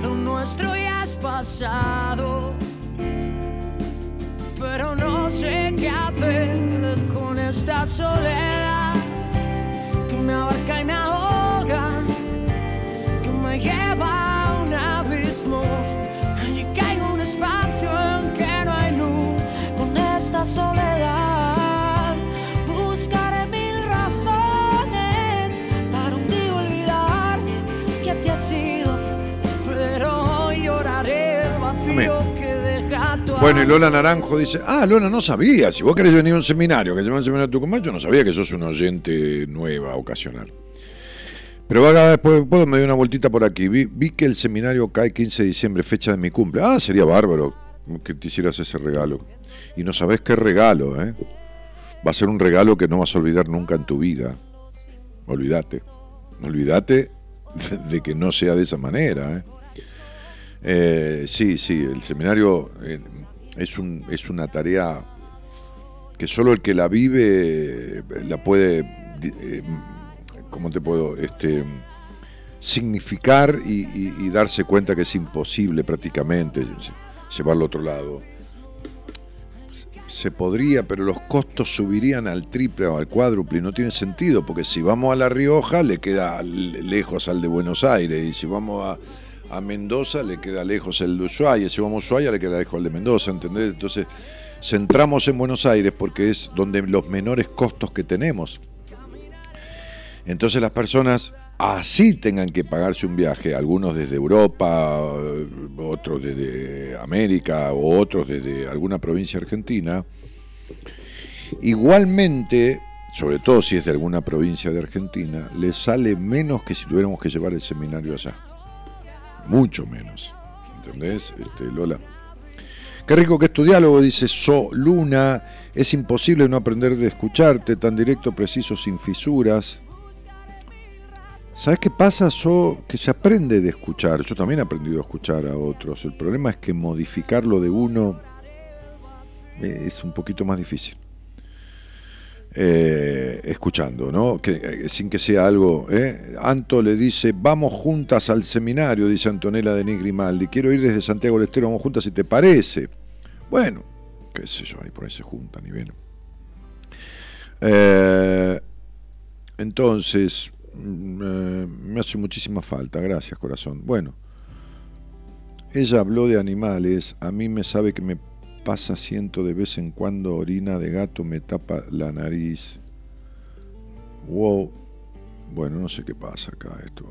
lo nuestro ya es pasado. Pero no sé qué hacer con esta soledad que me abarca y me ahoga que me lleva a un abismo. Bueno, y Lola Naranjo dice, ah, Lola, no sabía, si vos querés venir a un seminario, que se llama el Seminario Tucumán, yo no sabía que sos una oyente nueva, ocasional. Pero acá después, después me dio una vueltita por aquí, vi, vi que el seminario cae 15 de diciembre, fecha de mi cumple. Ah, sería bárbaro que te hicieras ese regalo. Y no sabés qué regalo, ¿eh? Va a ser un regalo que no vas a olvidar nunca en tu vida. Olvídate. Olvídate de que no sea de esa manera, ¿eh? Eh, sí, sí, el seminario eh, es, un, es una tarea que solo el que la vive la puede, ¿cómo te puedo? Este, significar y, y- darse cuenta que es imposible prácticamente llevarlo a otro lado. Se podría, pero los costos subirían al triple o al cuádruple y no tiene sentido, porque si vamos a La Rioja le queda lejos al de Buenos Aires, y si vamos a, a Mendoza le queda lejos el de Ushuaia, si vamos a Ushuaia le queda lejos el de Mendoza, ¿entendés? Entonces, centramos en Buenos Aires porque es donde los menores costos que tenemos. Entonces las personas así tengan que pagarse un viaje, algunos desde Europa, eh, otros desde América o otros desde alguna provincia argentina, igualmente, sobre todo si es de alguna provincia de Argentina, les sale menos que si tuviéramos que llevar el seminario allá. Mucho menos. ¿Entendés, este, Lola? Qué rico que es tu diálogo, dice So Luna. Es imposible no aprender de escucharte, tan directo, preciso, sin fisuras. ¿Sabes qué pasa? So, que se aprende de escuchar. Yo también he aprendido a escuchar a otros. El problema es que modificar lo de uno eh, es un poquito más difícil. Eh, escuchando, ¿no? Que, eh, sin que sea algo. Anto le dice, vamos juntas al seminario, dice Antonella de Grimaldi. Quiero ir desde Santiago del Estero, vamos juntas si te parece. Bueno, qué sé yo, ahí por ahí se juntan y ven. Entonces, me hace muchísima falta, gracias corazón. Bueno, ella habló de animales, a mí me sabe que me pasa siento de vez en cuando orina de gato, me tapa la nariz. Wow, bueno, no sé qué pasa acá esto.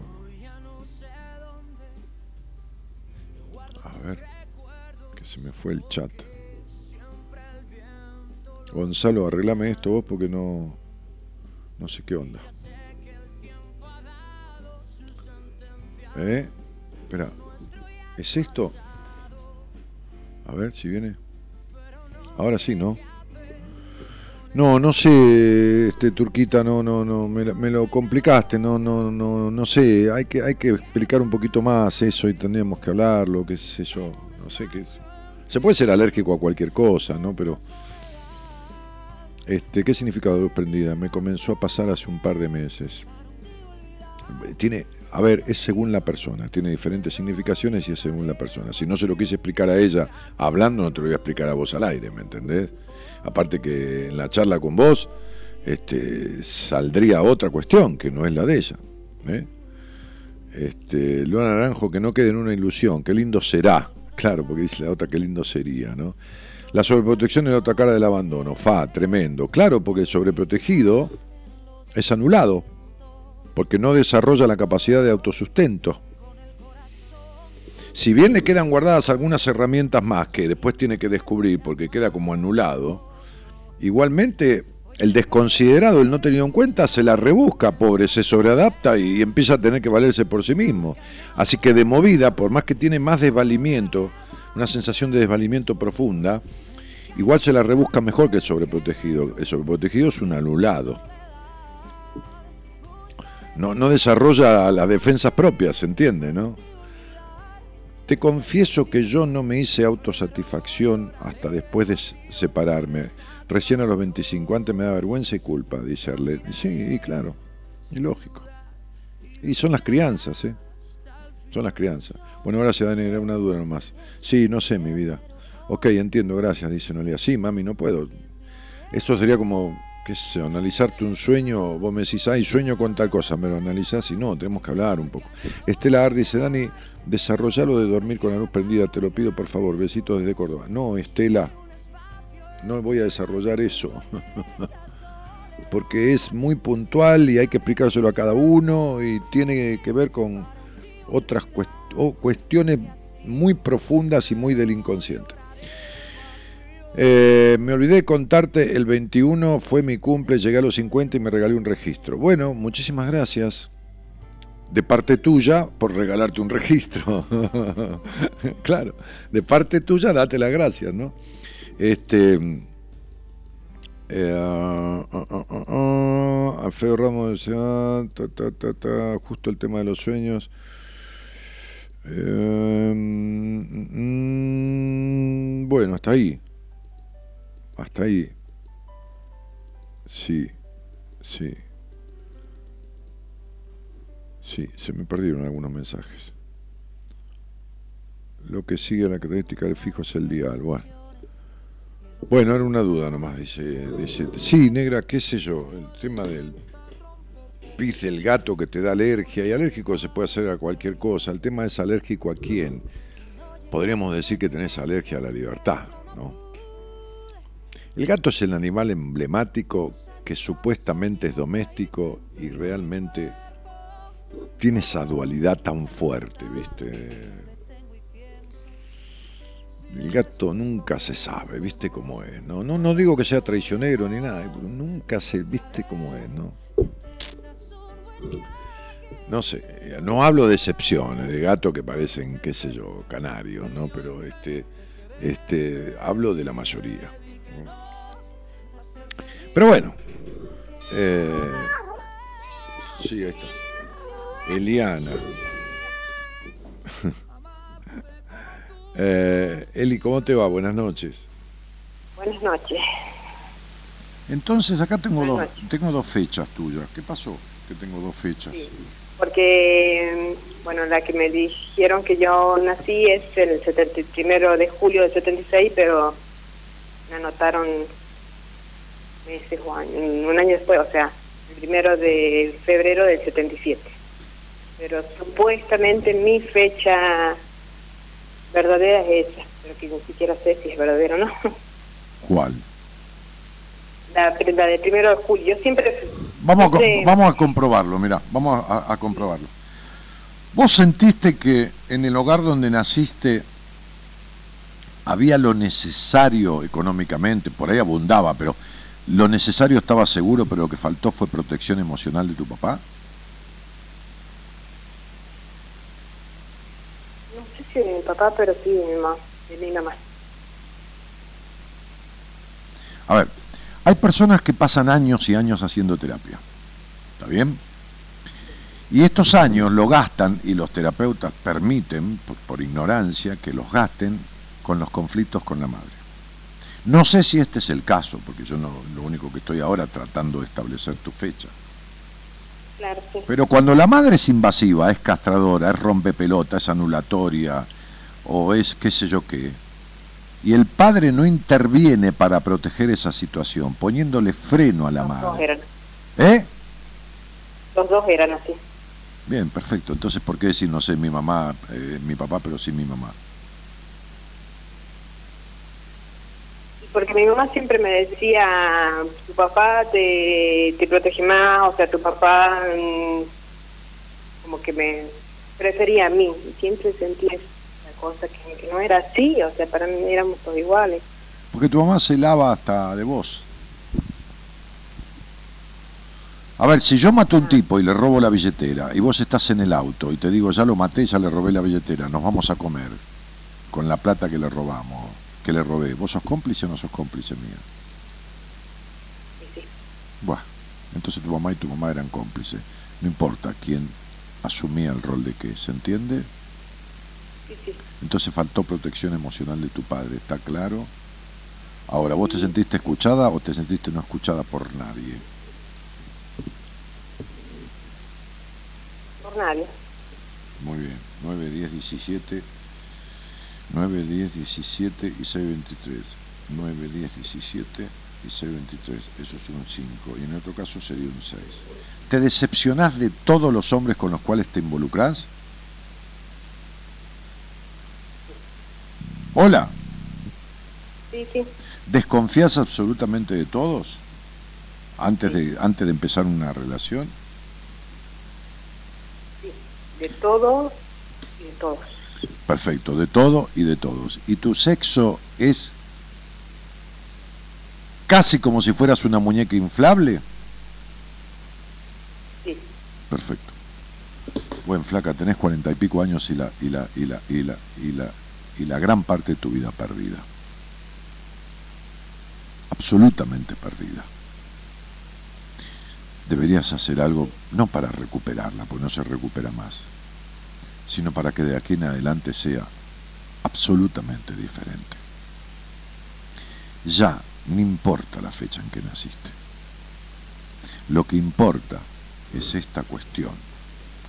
A ver, que se me fue el chat. Gonzalo, arreglame esto vos porque no, no sé qué onda. ¿Eh? Espera, ¿es esto? A ver si viene. Ahora sí, ¿no? No, no sé, este Turquita, no, no, no, me, me lo complicaste, no, no, no, no sé, hay que, hay que explicar un poquito más eso y tendríamos que hablarlo, qué sé yo, no sé qué es. Se puede ser alérgico a cualquier cosa, ¿no? Pero Este, ¿Qué significa luz prendida? Me comenzó a pasar hace un par de meses. Tiene, a ver, es según la persona, tiene diferentes significaciones y es según la persona. Si no se lo quise explicar a ella hablando, no te lo voy a explicar a vos al aire, ¿me entendés? Aparte que en la charla con vos este, saldría otra cuestión que no es la de ella. ¿eh? Este, Luana Naranjo, que no quede en una ilusión, qué lindo será. Claro, porque dice la otra, qué lindo sería, ¿no? La sobreprotección es la otra cara del abandono. Fa, tremendo. Claro, porque el sobreprotegido es anulado, porque no desarrolla la capacidad de autosustento. Si bien le quedan guardadas algunas herramientas más que después tiene que descubrir porque queda como anulado, igualmente el desconsiderado, el no tenido en cuenta, se la rebusca, pobre, se sobreadapta y empieza a tener que valerse por sí mismo. Así que de movida, por más que tiene más desvalimiento, una sensación de desvalimiento profunda, igual se la rebusca mejor que el sobreprotegido. El sobreprotegido es un anulado. No, no desarrolla las defensas propias, ¿se entiende, no? Te confieso que yo no me hice autosatisfacción hasta después de separarme. Recién a los 25, antes me da vergüenza y culpa, dice Arlet. Sí, claro, y lógico. Y son las crianzas, ¿eh? Son las crianzas. Bueno, gracias, Dani, era una duda nomás. Sí, no sé, mi vida. Ok, entiendo, gracias, dice Noelia. Sí, mami, no puedo. Esto sería como, qué sé, analizarte un sueño. Vos me decís, ay, sueño con tal cosa, me lo analizás y no, tenemos que hablar un poco. Estela Ar dice, Dani, desarrollalo de dormir con la luz prendida, te lo pido por favor, besitos desde Córdoba. No, Estela, no voy a desarrollar eso. [LAUGHS] Porque es muy puntual y hay que explicárselo a cada uno y tiene que ver con otras cuestiones muy profundas y muy del inconsciente. Eh, me olvidé de contarte, el 21 fue mi cumple, llegué a los 50 y me regalé un registro. Bueno, muchísimas gracias. De parte tuya, por regalarte un registro. [LAUGHS] claro, de parte tuya, date las gracias, ¿no? Este. Eh, uh, uh, uh, Alfredo Ramos decía, justo el tema de los sueños. Eh, mm, bueno, hasta ahí. Hasta ahí. Sí, sí. Sí, se me perdieron algunos mensajes. Lo que sigue la característica del fijo es el dial. Bueno. Bueno, era una duda nomás, dice, dice. Sí, negra, qué sé yo, el tema del pis del gato que te da alergia, y alérgico se puede hacer a cualquier cosa. El tema es alérgico a quién. Podríamos decir que tenés alergia a la libertad, ¿no? El gato es el animal emblemático que supuestamente es doméstico y realmente tiene esa dualidad tan fuerte, ¿viste? El gato nunca se sabe, ¿viste cómo es? No, no, no digo que sea traicionero ni nada, nunca se viste cómo es, ¿no? No sé, no hablo de excepciones, de gatos que parecen, qué sé yo, canarios, ¿no? Pero este, este, hablo de la mayoría. Pero bueno. Eh, sí, ahí está. Eliana. [LAUGHS] eh, Eli, ¿cómo te va? Buenas noches. Buenas noches. Entonces, acá tengo dos, tengo dos fechas tuyas. ¿Qué pasó? Que tengo dos fechas. Sí. Porque, bueno, la que me dijeron que yo nací es el 71 de julio del 76, pero me anotaron meses o años, un año después, o sea, el primero de febrero del 77. Pero supuestamente mi fecha verdadera es esa, pero que ni siquiera sé si es verdadero o no. ¿Cuál? La, la del primero de julio. Yo siempre... Vamos a, vamos a comprobarlo, mira, vamos a, a comprobarlo. ¿Vos sentiste que en el hogar donde naciste había lo necesario económicamente? Por ahí abundaba, pero lo necesario estaba seguro, pero lo que faltó fue protección emocional de tu papá. No sé si de mi papá, pero sí de mi mamá. De mi mamá. A ver, hay personas que pasan años y años haciendo terapia. ¿Está bien? Y estos años lo gastan y los terapeutas permiten, por, por ignorancia, que los gasten con los conflictos con la madre. No sé si este es el caso, porque yo no, lo único que estoy ahora tratando de establecer tu fecha. Claro, sí. Pero cuando la madre es invasiva, es castradora, es rompepelota, es anulatoria, o es qué sé yo qué, y el padre no interviene para proteger esa situación, poniéndole freno a la Los dos madre. eran, ¿Eh? los dos eran así. Bien, perfecto. Entonces, ¿por qué decir no sé mi mamá, eh, mi papá, pero sí mi mamá? Porque mi mamá siempre me decía, tu papá te, te protege más, o sea, tu papá mm, como que me prefería a mí. Y siempre sentí esa cosa que, que no era así, o sea, para mí éramos todos iguales. Porque tu mamá se lava hasta de vos. A ver, si yo mato a un tipo y le robo la billetera y vos estás en el auto y te digo, ya lo maté, ya le robé la billetera, nos vamos a comer con la plata que le robamos, que le robé, ¿vos sos cómplice o no sos cómplice mía? Sí, Buah, entonces tu mamá y tu mamá eran cómplices. No importa quién asumía el rol de qué, ¿se entiende? sí, sí. Entonces faltó protección emocional de tu padre, ¿está claro? Ahora, ¿vos te sentiste escuchada o te sentiste no escuchada por nadie? Por nadie. Muy bien, 9, 10, 17, 9, 10, 17 y 6, 23. 9, 10, 17 y 6, 23. Eso es un 5. Y en otro caso sería un 6. ¿Te decepcionás de todos los hombres con los cuales te involucras? Hola, Sí, sí. ¿desconfías absolutamente de todos? Antes de, antes de empezar una relación. De todo y de todos. Perfecto, de todo y de todos. ¿Y tu sexo es casi como si fueras una muñeca inflable? Sí. Perfecto. Buen flaca, tenés cuarenta y pico años y la, y la, y la, y la, y la, y la gran parte de tu vida perdida. Absolutamente perdida. Deberías hacer algo, no para recuperarla, porque no se recupera más, sino para que de aquí en adelante sea absolutamente diferente. Ya no importa la fecha en que naciste. Lo que importa es esta cuestión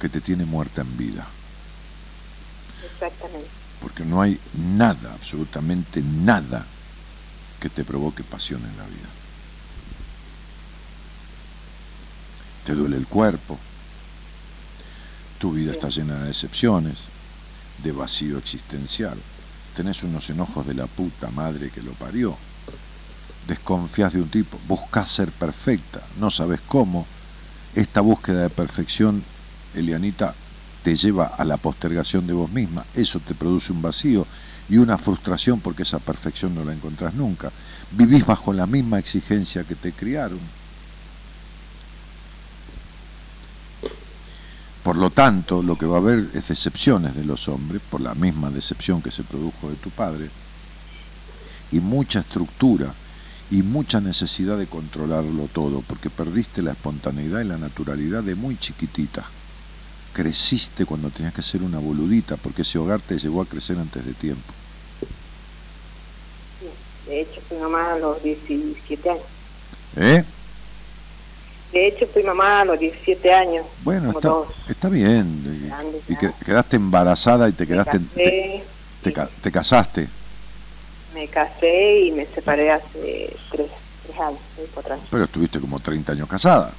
que te tiene muerta en vida, Exactamente. porque no hay nada, absolutamente nada, que te provoque pasión en la vida. Te duele el cuerpo, tu vida está llena de decepciones, de vacío existencial, tenés unos enojos de la puta madre que lo parió, desconfías de un tipo, buscas ser perfecta, no sabes cómo, esta búsqueda de perfección, Elianita, te lleva a la postergación de vos misma, eso te produce un vacío y una frustración porque esa perfección no la encontrás nunca. Vivís bajo la misma exigencia que te criaron. Por lo tanto, lo que va a haber es decepciones de los hombres, por la misma decepción que se produjo de tu padre, y mucha estructura y mucha necesidad de controlarlo todo, porque perdiste la espontaneidad y la naturalidad de muy chiquitita. Creciste cuando tenías que ser una boludita, porque ese hogar te llevó a crecer antes de tiempo. De hecho, fui mamá a los 17 años. ¿Eh? De hecho, fui mamá a los 17 años. Bueno, está, está bien. Y, que- quedaste embarazada y te quedaste... Te, casé, te ca- te casaste. me casé y me separé hace tres, tres años, tres, cuatro años. Pero estuviste como 30 años casada.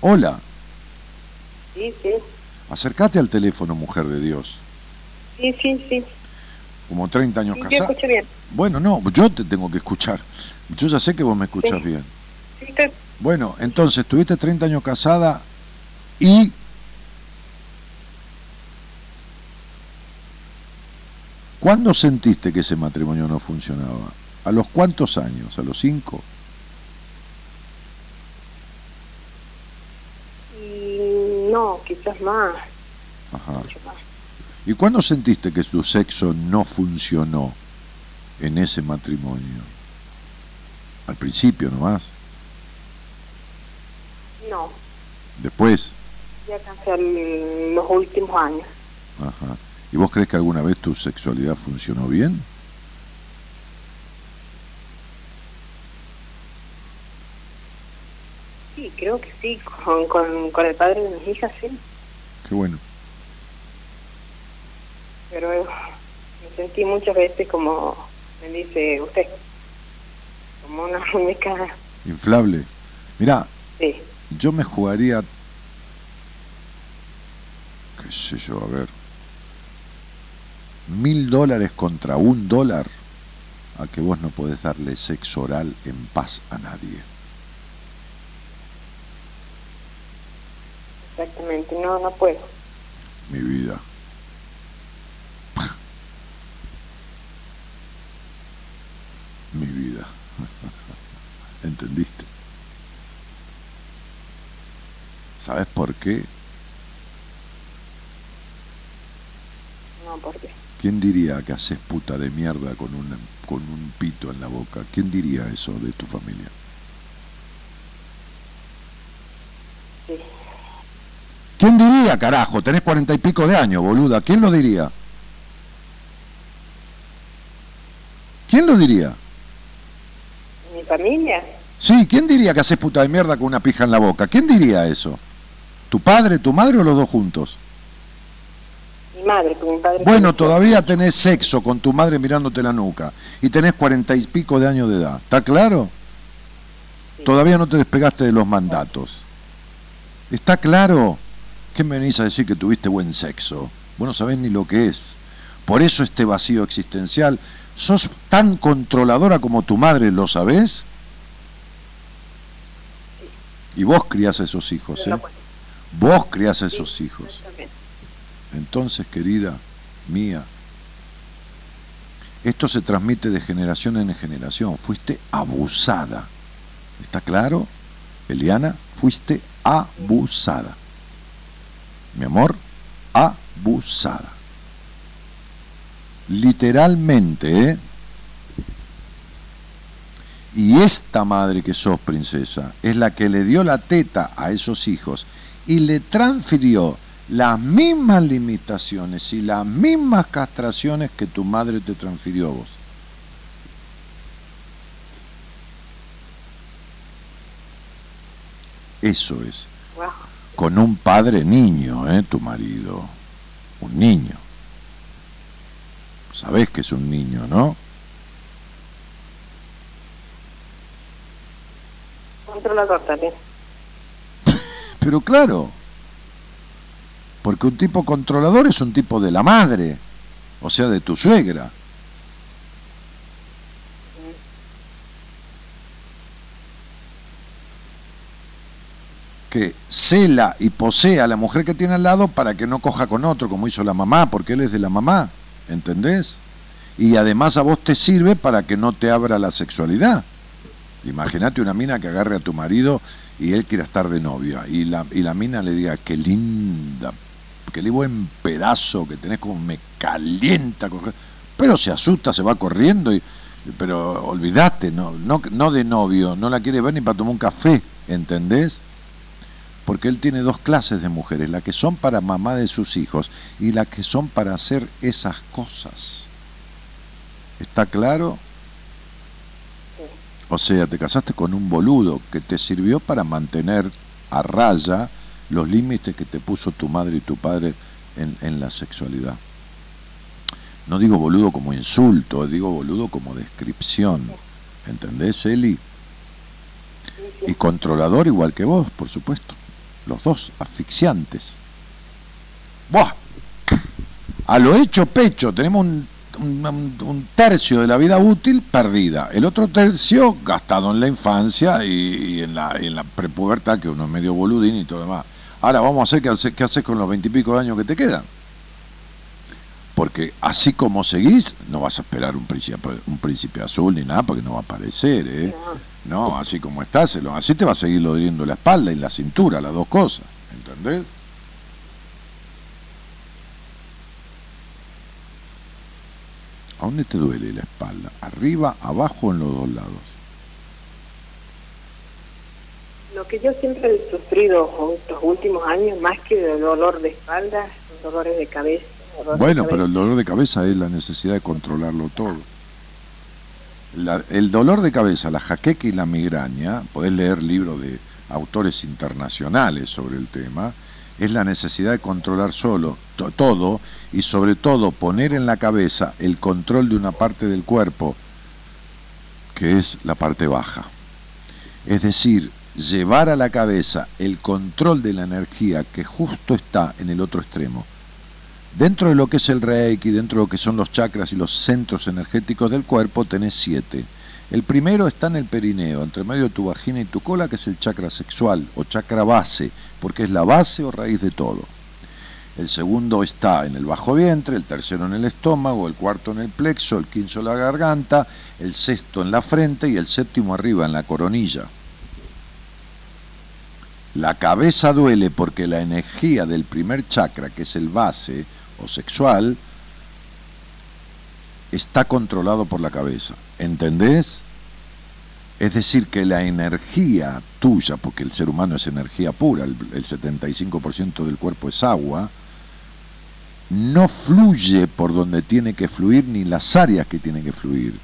Hola, Sí, sí, acércate al teléfono, mujer de Dios. sí, sí, sí. Como 30 años Sí, yo casada. escucho bien. Bueno, no, yo te tengo que escuchar. Yo ya sé que vos me escuchas Sí. bien. Sí, estoy- Bueno, entonces, estuviste 30 años casada y... ¿Cuándo sentiste que ese matrimonio no funcionaba? ¿A los cuántos años? ¿A los cinco? y no, quizás más, Ajá. más. ¿Y cuándo sentiste que tu sexo no funcionó en ese matrimonio? Al principio nomás. No. Después. Ya en los últimos años. Ajá. ¿Y vos crees que alguna vez tu sexualidad funcionó bien? Sí, creo que sí, con, con, el padre de mis hijas, sí. Qué bueno. Pero eh, me sentí muchas veces como me dice usted, como una muñeca, Inflable. Mirá, sí. yo me jugaría, qué sé yo, a ver, mil dólares contra un dólar a que vos no podés darle sexo oral en paz a nadie. Exactamente, no, no puedo. Mi vida. Mi vida. [LAUGHS] ¿Entendiste? ¿Sabes por qué? No, porque ¿Quién diría que haces puta de mierda con un, con un pito en la boca? ¿Quién diría eso de tu familia? sí. ¿Quién diría, carajo? Tenés cuarenta y pico de años, boluda. ¿Quién lo diría? ¿Quién lo diría? Familia, Sí, ¿quién diría que haces puta de mierda con una pija en la boca? ¿Quién diría eso? ¿Tu padre, tu madre o los dos juntos? mi madre, porque mi padre... Bueno, todavía tenés sexo con tu madre mirándote la nuca y tenés cuarenta y pico de años de edad. ¿Está claro? Sí. Todavía no te despegaste de los mandatos. ¿Está claro? ¿Qué me venís a decir que tuviste buen sexo? Vos no sabés ni lo que es. Por eso este vacío existencial. ¿Sos tan controladora como tu madre, lo sabés? Y vos criás a esos hijos, ¿eh? Vos criás a esos hijos. Entonces, querida mía, esto se transmite de generación en generación. Fuiste abusada. ¿Está claro? Eliana, fuiste abusada. Mi amor, abusada. Literalmente, ¿eh? Y esta madre que sos, princesa, es la que le dio la teta a esos hijos y le transfirió las mismas limitaciones y las mismas castraciones que tu madre te transfirió a vos. Eso es. Con un padre niño, ¿eh? Tu marido. Un niño. Sabés que es un niño, ¿no? Controlador también. [LAUGHS] Pero claro, porque un tipo controlador es un tipo de la madre, o sea, de tu suegra. Que cela y posee a la mujer que tiene al lado para que no coja con otro, como hizo la mamá, porque él es de la mamá, ¿entendés? Y además a vos te sirve para que no te abra la sexualidad. Imagínate una mina que agarre a tu marido y él quiera estar de novia y la, y la mina le diga, qué linda, qué buen pedazo que tenés como me calienta, coger". pero se asusta, se va corriendo, y, pero olvidate, no, no, no de novio, no la quiere ver ni para tomar un café, ¿entendés? Porque él tiene dos clases de mujeres, la que son para mamá de sus hijos y la que son para hacer esas cosas. ¿Está claro? O sea, te casaste con un boludo que te sirvió para mantener a raya los límites que te puso tu madre y tu padre en, en la sexualidad. No digo boludo como insulto, digo boludo como descripción. ¿Entendés, Eli? Y controlador igual que vos, por supuesto. Los dos, asfixiantes. ¡Buah! A lo hecho pecho, tenemos un, tercio de la vida útil perdida. El otro tercio gastado en la infancia y, en la, en la prepubertad, que uno es medio boludín y todo demás. Ahora vamos a hacer qué haces, qué haces con los veintipico de años que te quedan. Porque así como seguís, no vas a esperar un príncipe, un príncipe azul ni nada, porque no va a aparecer, ¿eh? No, así como estás, así te va a seguir doliendo la espalda y la cintura, las dos cosas, ¿entendés? ¿A dónde te duele la espalda? ¿Arriba, abajo o en los dos lados? Lo que yo siempre he sufrido estos últimos años, más que de dolor de espalda, son dolores de cabeza. de Bueno, cabeza. pero el dolor de cabeza es la necesidad de controlarlo todo. La- el dolor de cabeza, la jaqueca y la migraña, podés leer libros de autores internacionales sobre el tema, es la necesidad de controlar solo to- todo y sobre todo poner en la cabeza el control de una parte del cuerpo que es la parte baja. Es decir, llevar a la cabeza el control de la energía que justo está en el otro extremo. Dentro de lo que es el Reiki, dentro de lo que son los chakras y los centros energéticos del cuerpo, tenés siete. El primero está en el perineo, entre medio de tu vagina y tu cola, que es el chakra sexual o chakra base, porque es la base o raíz de todo. El segundo está en el bajo vientre, el tercero en el estómago, el cuarto en el plexo, el quinto en la garganta, el sexto en la frente y el séptimo arriba en la coronilla. La cabeza duele porque la energía del primer chakra, que es el base o sexual, está controlado por la cabeza. ¿Entendés? Es decir, que la energía tuya, porque el ser humano es energía pura, el, el 75% del cuerpo es agua, no fluye por donde tiene que fluir ni las áreas que tiene que fluir.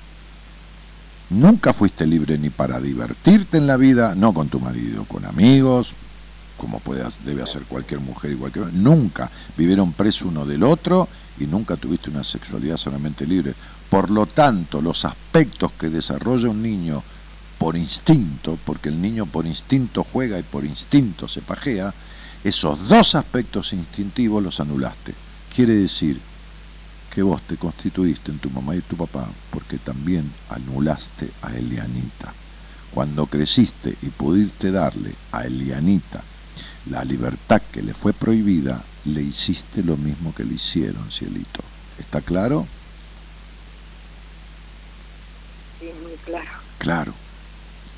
Nunca fuiste libre ni para divertirte en la vida, no con tu marido, con amigos, como puede, debe hacer cualquier mujer y cualquier nunca vivieron preso uno del otro y nunca tuviste una sexualidad solamente libre. Por lo tanto, los aspectos que desarrolla un niño por instinto, porque el niño por instinto juega y por instinto se pajea, esos dos aspectos instintivos los anulaste. Quiere decir que vos te constituiste en tu mamá y tu papá porque también anulaste a Elianita. Cuando creciste y pudiste darle a Elianita la libertad que le fue prohibida, le hiciste lo mismo que le hicieron, cielito. ¿Está claro? Sí, muy claro. Claro.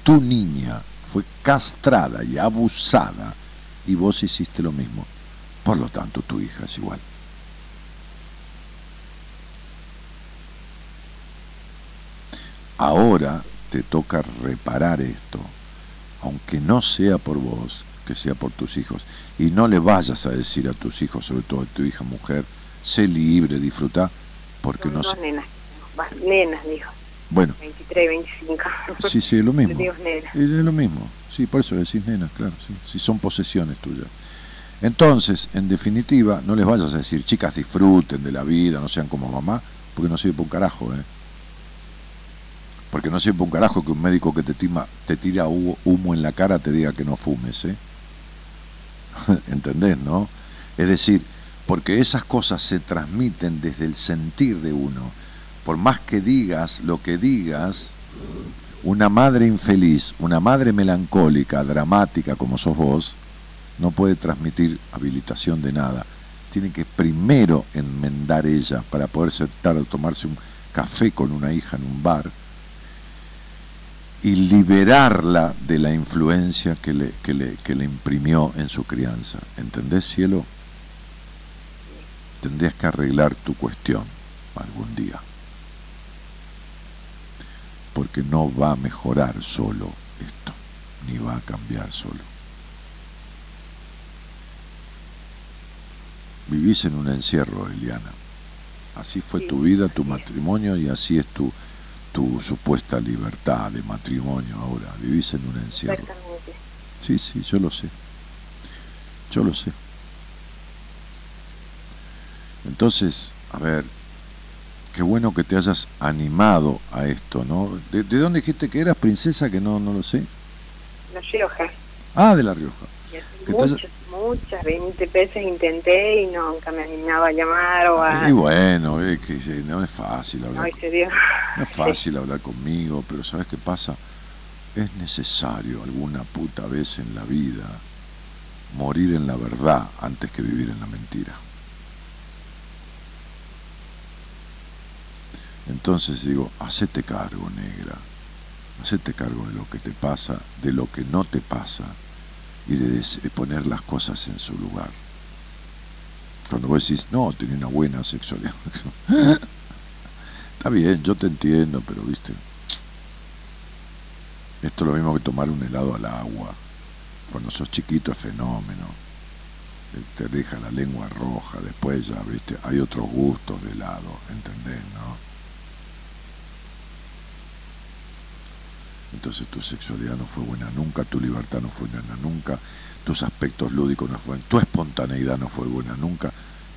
Tu niña fue castrada y abusada y vos hiciste lo mismo. Por lo tanto, tu hija es igual. Ahora te toca reparar esto, aunque no sea por vos, que sea por tus hijos. Y no le vayas a decir a tus hijos, sobre todo a tu hija mujer, sé libre, disfruta, porque Son no dos sé. nenas. Nenas, dijo. Bueno, 23, 25. [LAUGHS] sí, sí, es lo mismo. Digo. Es lo mismo, sí, por eso decís nenas, claro, sí, si son posesiones tuyas. Entonces, en definitiva, no les vayas a decir, chicas, disfruten de la vida, no sean como mamá, porque no sirve para un carajo, ¿eh? Porque no sirve para un carajo que un médico que te, tima- te tira hu- humo en la cara te diga que no fumes, ¿eh? [LAUGHS] ¿Entendés, no? Es decir, porque esas cosas se transmiten desde el sentir de uno. Por más que digas lo que digas, una madre infeliz, una madre melancólica, dramática como sos vos, no puede transmitir habilitación de nada. Tiene que primero enmendar ella para poder sentar a tomarse un café con una hija en un bar y liberarla de la influencia que le, que le, que le imprimió en su crianza. ¿Entendés, cielo? Tendrías que arreglar tu cuestión algún día. Porque no va a mejorar solo esto, ni va a cambiar solo. Vivís en un encierro, Eliana. Así fue Sí, tu vida, tu matrimonio y así es tu, tu supuesta libertad de matrimonio ahora. Vivís en un encierro. Sí, sí, yo lo sé. Yo lo sé. Entonces, a ver, qué bueno que te hayas animado a esto, ¿no? ¿De, de dónde dijiste que eras princesa? Que no, no lo sé. La Rioja. Ah, de La Rioja. ¿Qué tal? Muchas, muchas, 20 veces intenté y nunca me animaba a llamar o a... Y bueno, es que no es fácil hablar. Ay, se dio. No es [LAUGHS] fácil hablar conmigo, pero ¿sabes qué pasa? Es necesario alguna puta vez en la vida morir en la verdad antes que vivir en la mentira. Entonces digo, hacete cargo, negra. Hacete cargo de lo que te pasa, de lo que no te pasa y de poner las cosas en su lugar. Cuando vos decís, no, tenía una buena sexualidad. [LAUGHS] Está bien, yo te entiendo, pero viste. Esto es lo mismo que tomar un helado al agua. Cuando sos chiquito es fenómeno. Te deja la lengua roja, después ya, viste, hay otros gustos de helado, ¿entendés, no? Entonces tu sexualidad no fue buena nunca, tu libertad no fue buena nunca, tus aspectos lúdicos no fueron, tu espontaneidad no fue buena nunca.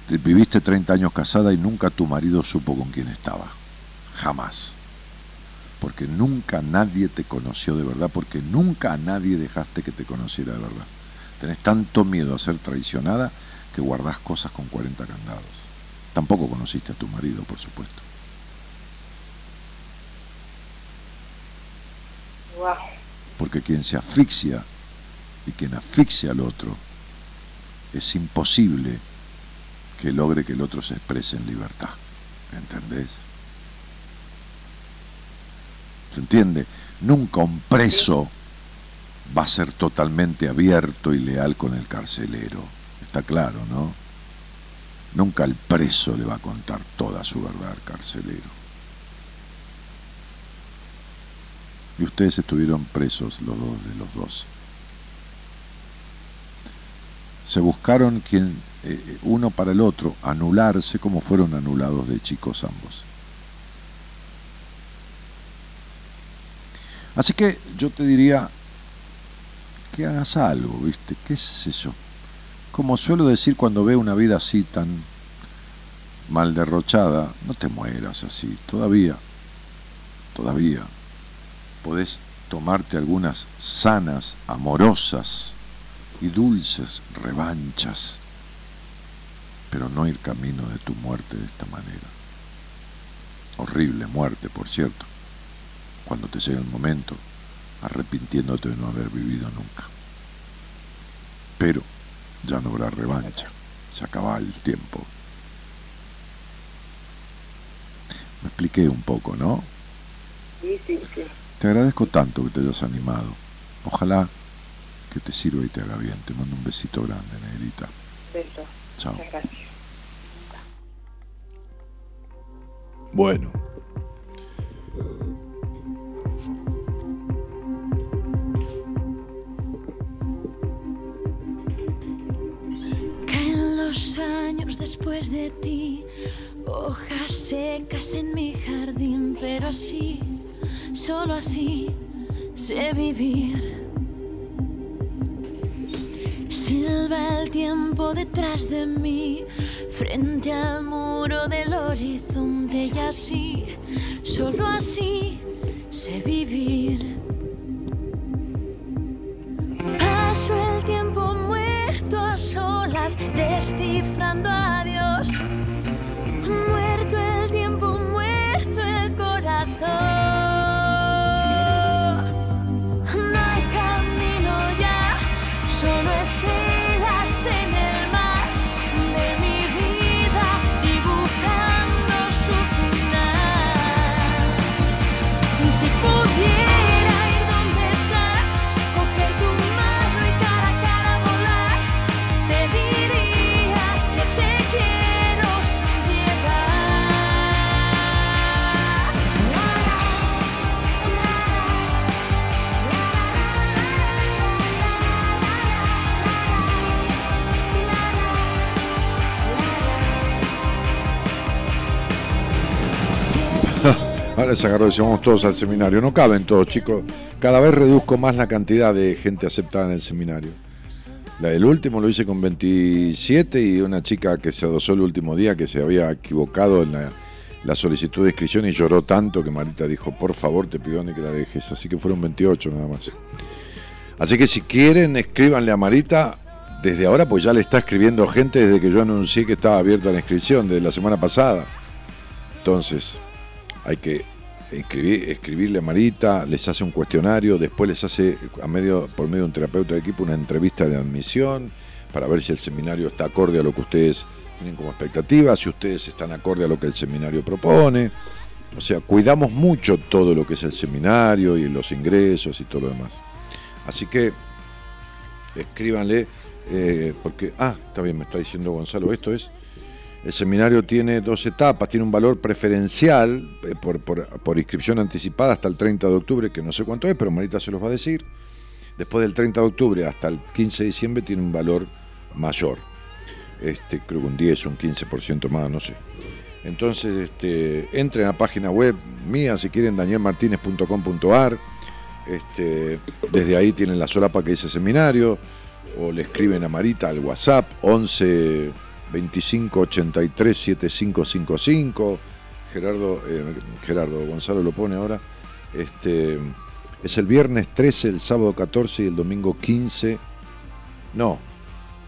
Te- Viviste 30 años casada y nunca tu marido supo con quién estaba. Jamás. Porque nunca nadie te conoció de verdad, porque nunca a nadie dejaste que te conociera de verdad. Tenés tanto miedo a ser traicionada que guardás cosas con 40 candados. Tampoco conociste a tu marido, por supuesto. Porque quien se asfixia y quien asfixia al otro, es imposible que logre que el otro se exprese en libertad. ¿Entendés? ¿Se entiende? Nunca un preso va a ser totalmente abierto y leal con el carcelero. Está claro, ¿no? Nunca el preso le va a contar toda su verdad al carcelero. Y ustedes estuvieron presos los dos de los dos. Se buscaron quien, eh, uno para el otro, anularse como fueron anulados de chicos ambos. Así que yo te diría que hagas algo, ¿viste? ¿Qué es eso? Como suelo decir cuando veo una vida así tan mal derrochada, no te mueras así, todavía, todavía podés tomarte algunas sanas, amorosas y dulces revanchas, pero no ir camino de tu muerte de esta manera. Horrible muerte, por cierto, cuando te llegue el momento, arrepintiéndote de no haber vivido nunca. Pero ya no habrá revancha, se acaba el tiempo. Me expliqué un poco, ¿no? Sí, sí, sí. Te agradezco tanto que te hayas animado. Ojalá que te sirva y te haga bien. Te mando un besito grande, negrita. Beso. Chao. Muchas gracias. Bueno. Caen los años después de ti, hojas secas en mi jardín, pero así, solo así, sé vivir. Silba el tiempo detrás de mí, frente al muro del horizonte, y así, solo así, sé vivir. Paso el tiempo muerto a solas, descifrando a Dios. Se agarró, decíamos todos al seminario. No caben todos, chicos. Cada vez reduzco más la cantidad de gente aceptada en el seminario. La del último lo hice con 27 y una chica que se adosó el último día que se había equivocado en la, solicitud de inscripción y lloró tanto que Marita dijo, por favor te pido que la dejes. Así que fueron 28 nada más. Así que si quieren, escríbanle a Marita desde ahora, pues ya le está escribiendo gente desde que yo anuncié que estaba abierta la inscripción de la semana pasada. Entonces, hay que escribir, escribirle a Marita, les hace un cuestionario, después les hace a medio, por medio de un terapeuta de equipo una entrevista de admisión para ver si el seminario está acorde a lo que ustedes tienen como expectativa, si ustedes están acorde a lo que el seminario propone. O sea, cuidamos mucho todo lo que es el seminario y los ingresos y todo lo demás. Así que escríbanle, eh, porque, ah, está bien, me está diciendo Gonzalo, esto es, el seminario tiene dos etapas, tiene un valor preferencial eh, por, inscripción anticipada hasta el 30 de octubre, que no sé cuánto es, pero Marita se los va a decir. Después del 30 de octubre hasta el 15 de diciembre tiene un valor mayor. Este, creo que un 10 o un 15% más, no sé. Entonces, este, entren a la página web mía, si quieren, danielmartinez.com.ar Este, desde ahí tienen la solapa que dice seminario, o le escriben a Marita al WhatsApp 11 25 83 7555. Gerardo, eh, Gerardo Gonzalo lo pone ahora. Este, es el viernes 13, el sábado 14 y el domingo 15. No,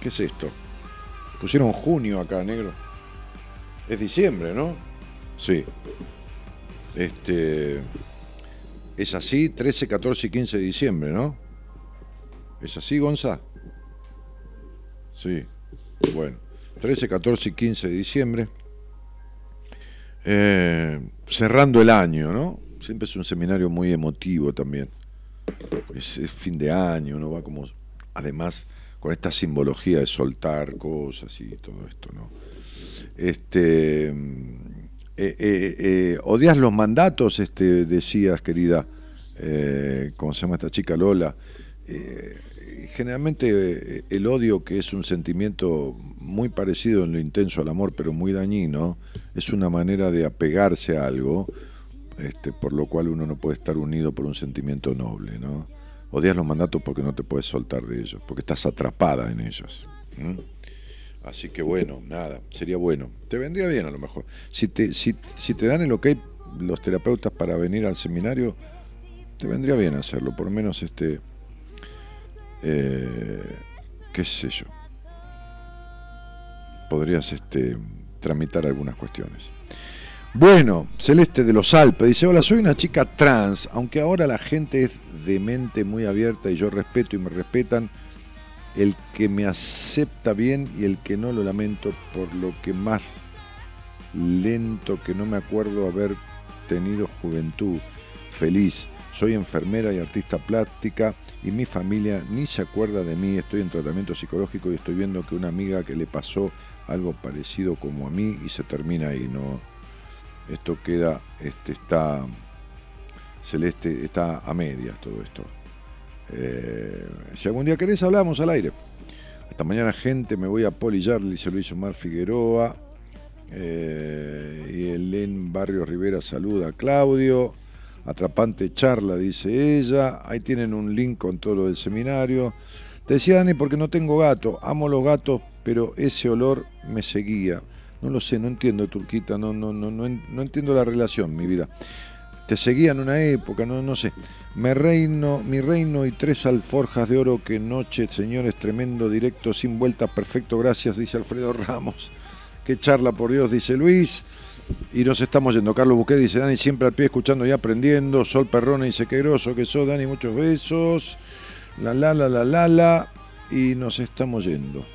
¿qué es esto? Pusieron junio acá, negro. Es diciembre, ¿no? Sí. Este. Es así, 13, 14 y 15 de diciembre, ¿no? ¿Es así, Gonza? Sí. Bueno, 13, 14 y 15 de diciembre. Eh, cerrando el año, ¿no? Siempre es un seminario muy emotivo también. Es, fin de año, uno va como, además, con esta simbología de soltar cosas y todo esto, ¿no? Este, eh, eh, ¿Odias los mandatos? Este, decías, querida, ¿cómo se llama esta chica Lola? Generalmente eh, el odio, que es un sentimiento muy parecido en lo intenso al amor, pero muy dañino, es una manera de apegarse a algo, este, por lo cual uno no puede estar unido por un sentimiento noble, ¿no? Odias los mandatos porque no te puedes soltar de ellos, porque estás atrapada en ellos. Así que bueno, nada, sería bueno. Te vendría bien a lo mejor. Si te, si, si te dan el ok los terapeutas para venir al seminario, te vendría bien hacerlo, por lo menos este, eh, qué sé yo. Podrías este, tramitar algunas cuestiones. Bueno, Celeste de los Alpes dice, hola, soy una chica trans, aunque ahora la gente es de mente muy abierta y yo respeto y me respetan, el que me acepta bien y el que no lo lamento por lo que más lento que no me acuerdo haber tenido juventud feliz. Soy enfermera y artista plástica y mi familia ni se acuerda de mí. Estoy en tratamiento psicológico y estoy viendo que una amiga que le pasó algo parecido como a mí y se termina ahí. No, esto queda, este está celeste, está a medias todo esto. Eh, si algún día querés hablamos al aire. Hasta mañana gente, me voy a polillar, dice Luis Omar Figueroa. Eh, y Helen Barrio Rivera saluda a Claudio. Atrapante charla, dice ella. Ahí tienen un link con todo lo del seminario. Te decía Dani, porque no tengo gato. Amo los gatos, pero ese olor me seguía. No lo sé, no entiendo, Turquita. No, no, no, no, en- no entiendo la relación, mi vida. Te seguía en una época, no, no sé. Me reino, mi reino y tres alforjas de oro. Que noche, señores, tremendo, directo, sin vueltas, perfecto, gracias, dice Alfredo Ramos. Qué charla, por Dios, dice Luis. Y nos estamos yendo. Carlos Busquet dice, Dani, siempre al pie escuchando y aprendiendo. Sol Perrona dice, qué que sos, Dani, muchos besos. La, la, la, la, la, la. Y nos estamos yendo.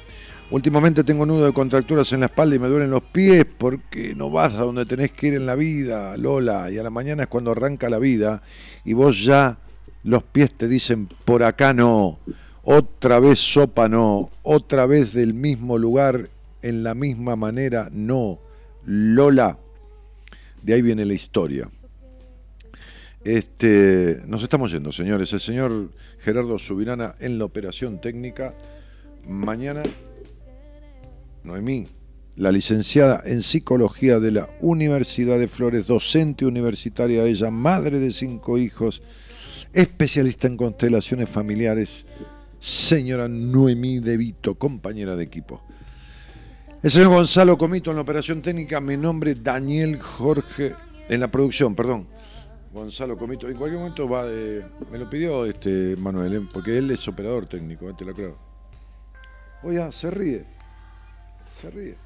Últimamente tengo nudo de contracturas en la espalda y me duelen los pies porque no vas a donde tenés que ir en la vida, Lola. Y a la mañana es cuando arranca la vida y vos ya los pies te dicen, por acá no. Otra vez sopa no. Otra vez del mismo lugar, en la misma manera no. Lola. De ahí viene la historia. Este, nos estamos yendo, señores. El señor Gerardo Subirana en la operación técnica. Mañana, Noemí, la licenciada en psicología de la Universidad de Flores, docente universitaria, ella, madre de cinco hijos, especialista en constelaciones familiares, señora Noemí De Vito, compañera de equipo. El señor Gonzalo Comito en la operación técnica, mi nombre Daniel Jorge, en la producción, perdón. Gonzalo Comito, en cualquier momento va de. Me lo pidió este Manuel, ¿eh? porque él es operador técnico, ¿eh? te lo creo. Oye, se ríe. Se ríe.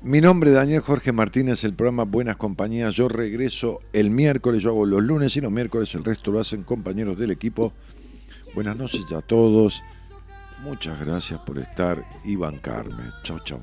Mi nombre es Daniel Jorge Martínez, el programa Buenas Compañías. Yo regreso el miércoles, yo hago los lunes y los miércoles, el resto lo hacen compañeros del equipo. Buenas noches a todos. Muchas gracias por estar y bancarme. Chau, chau.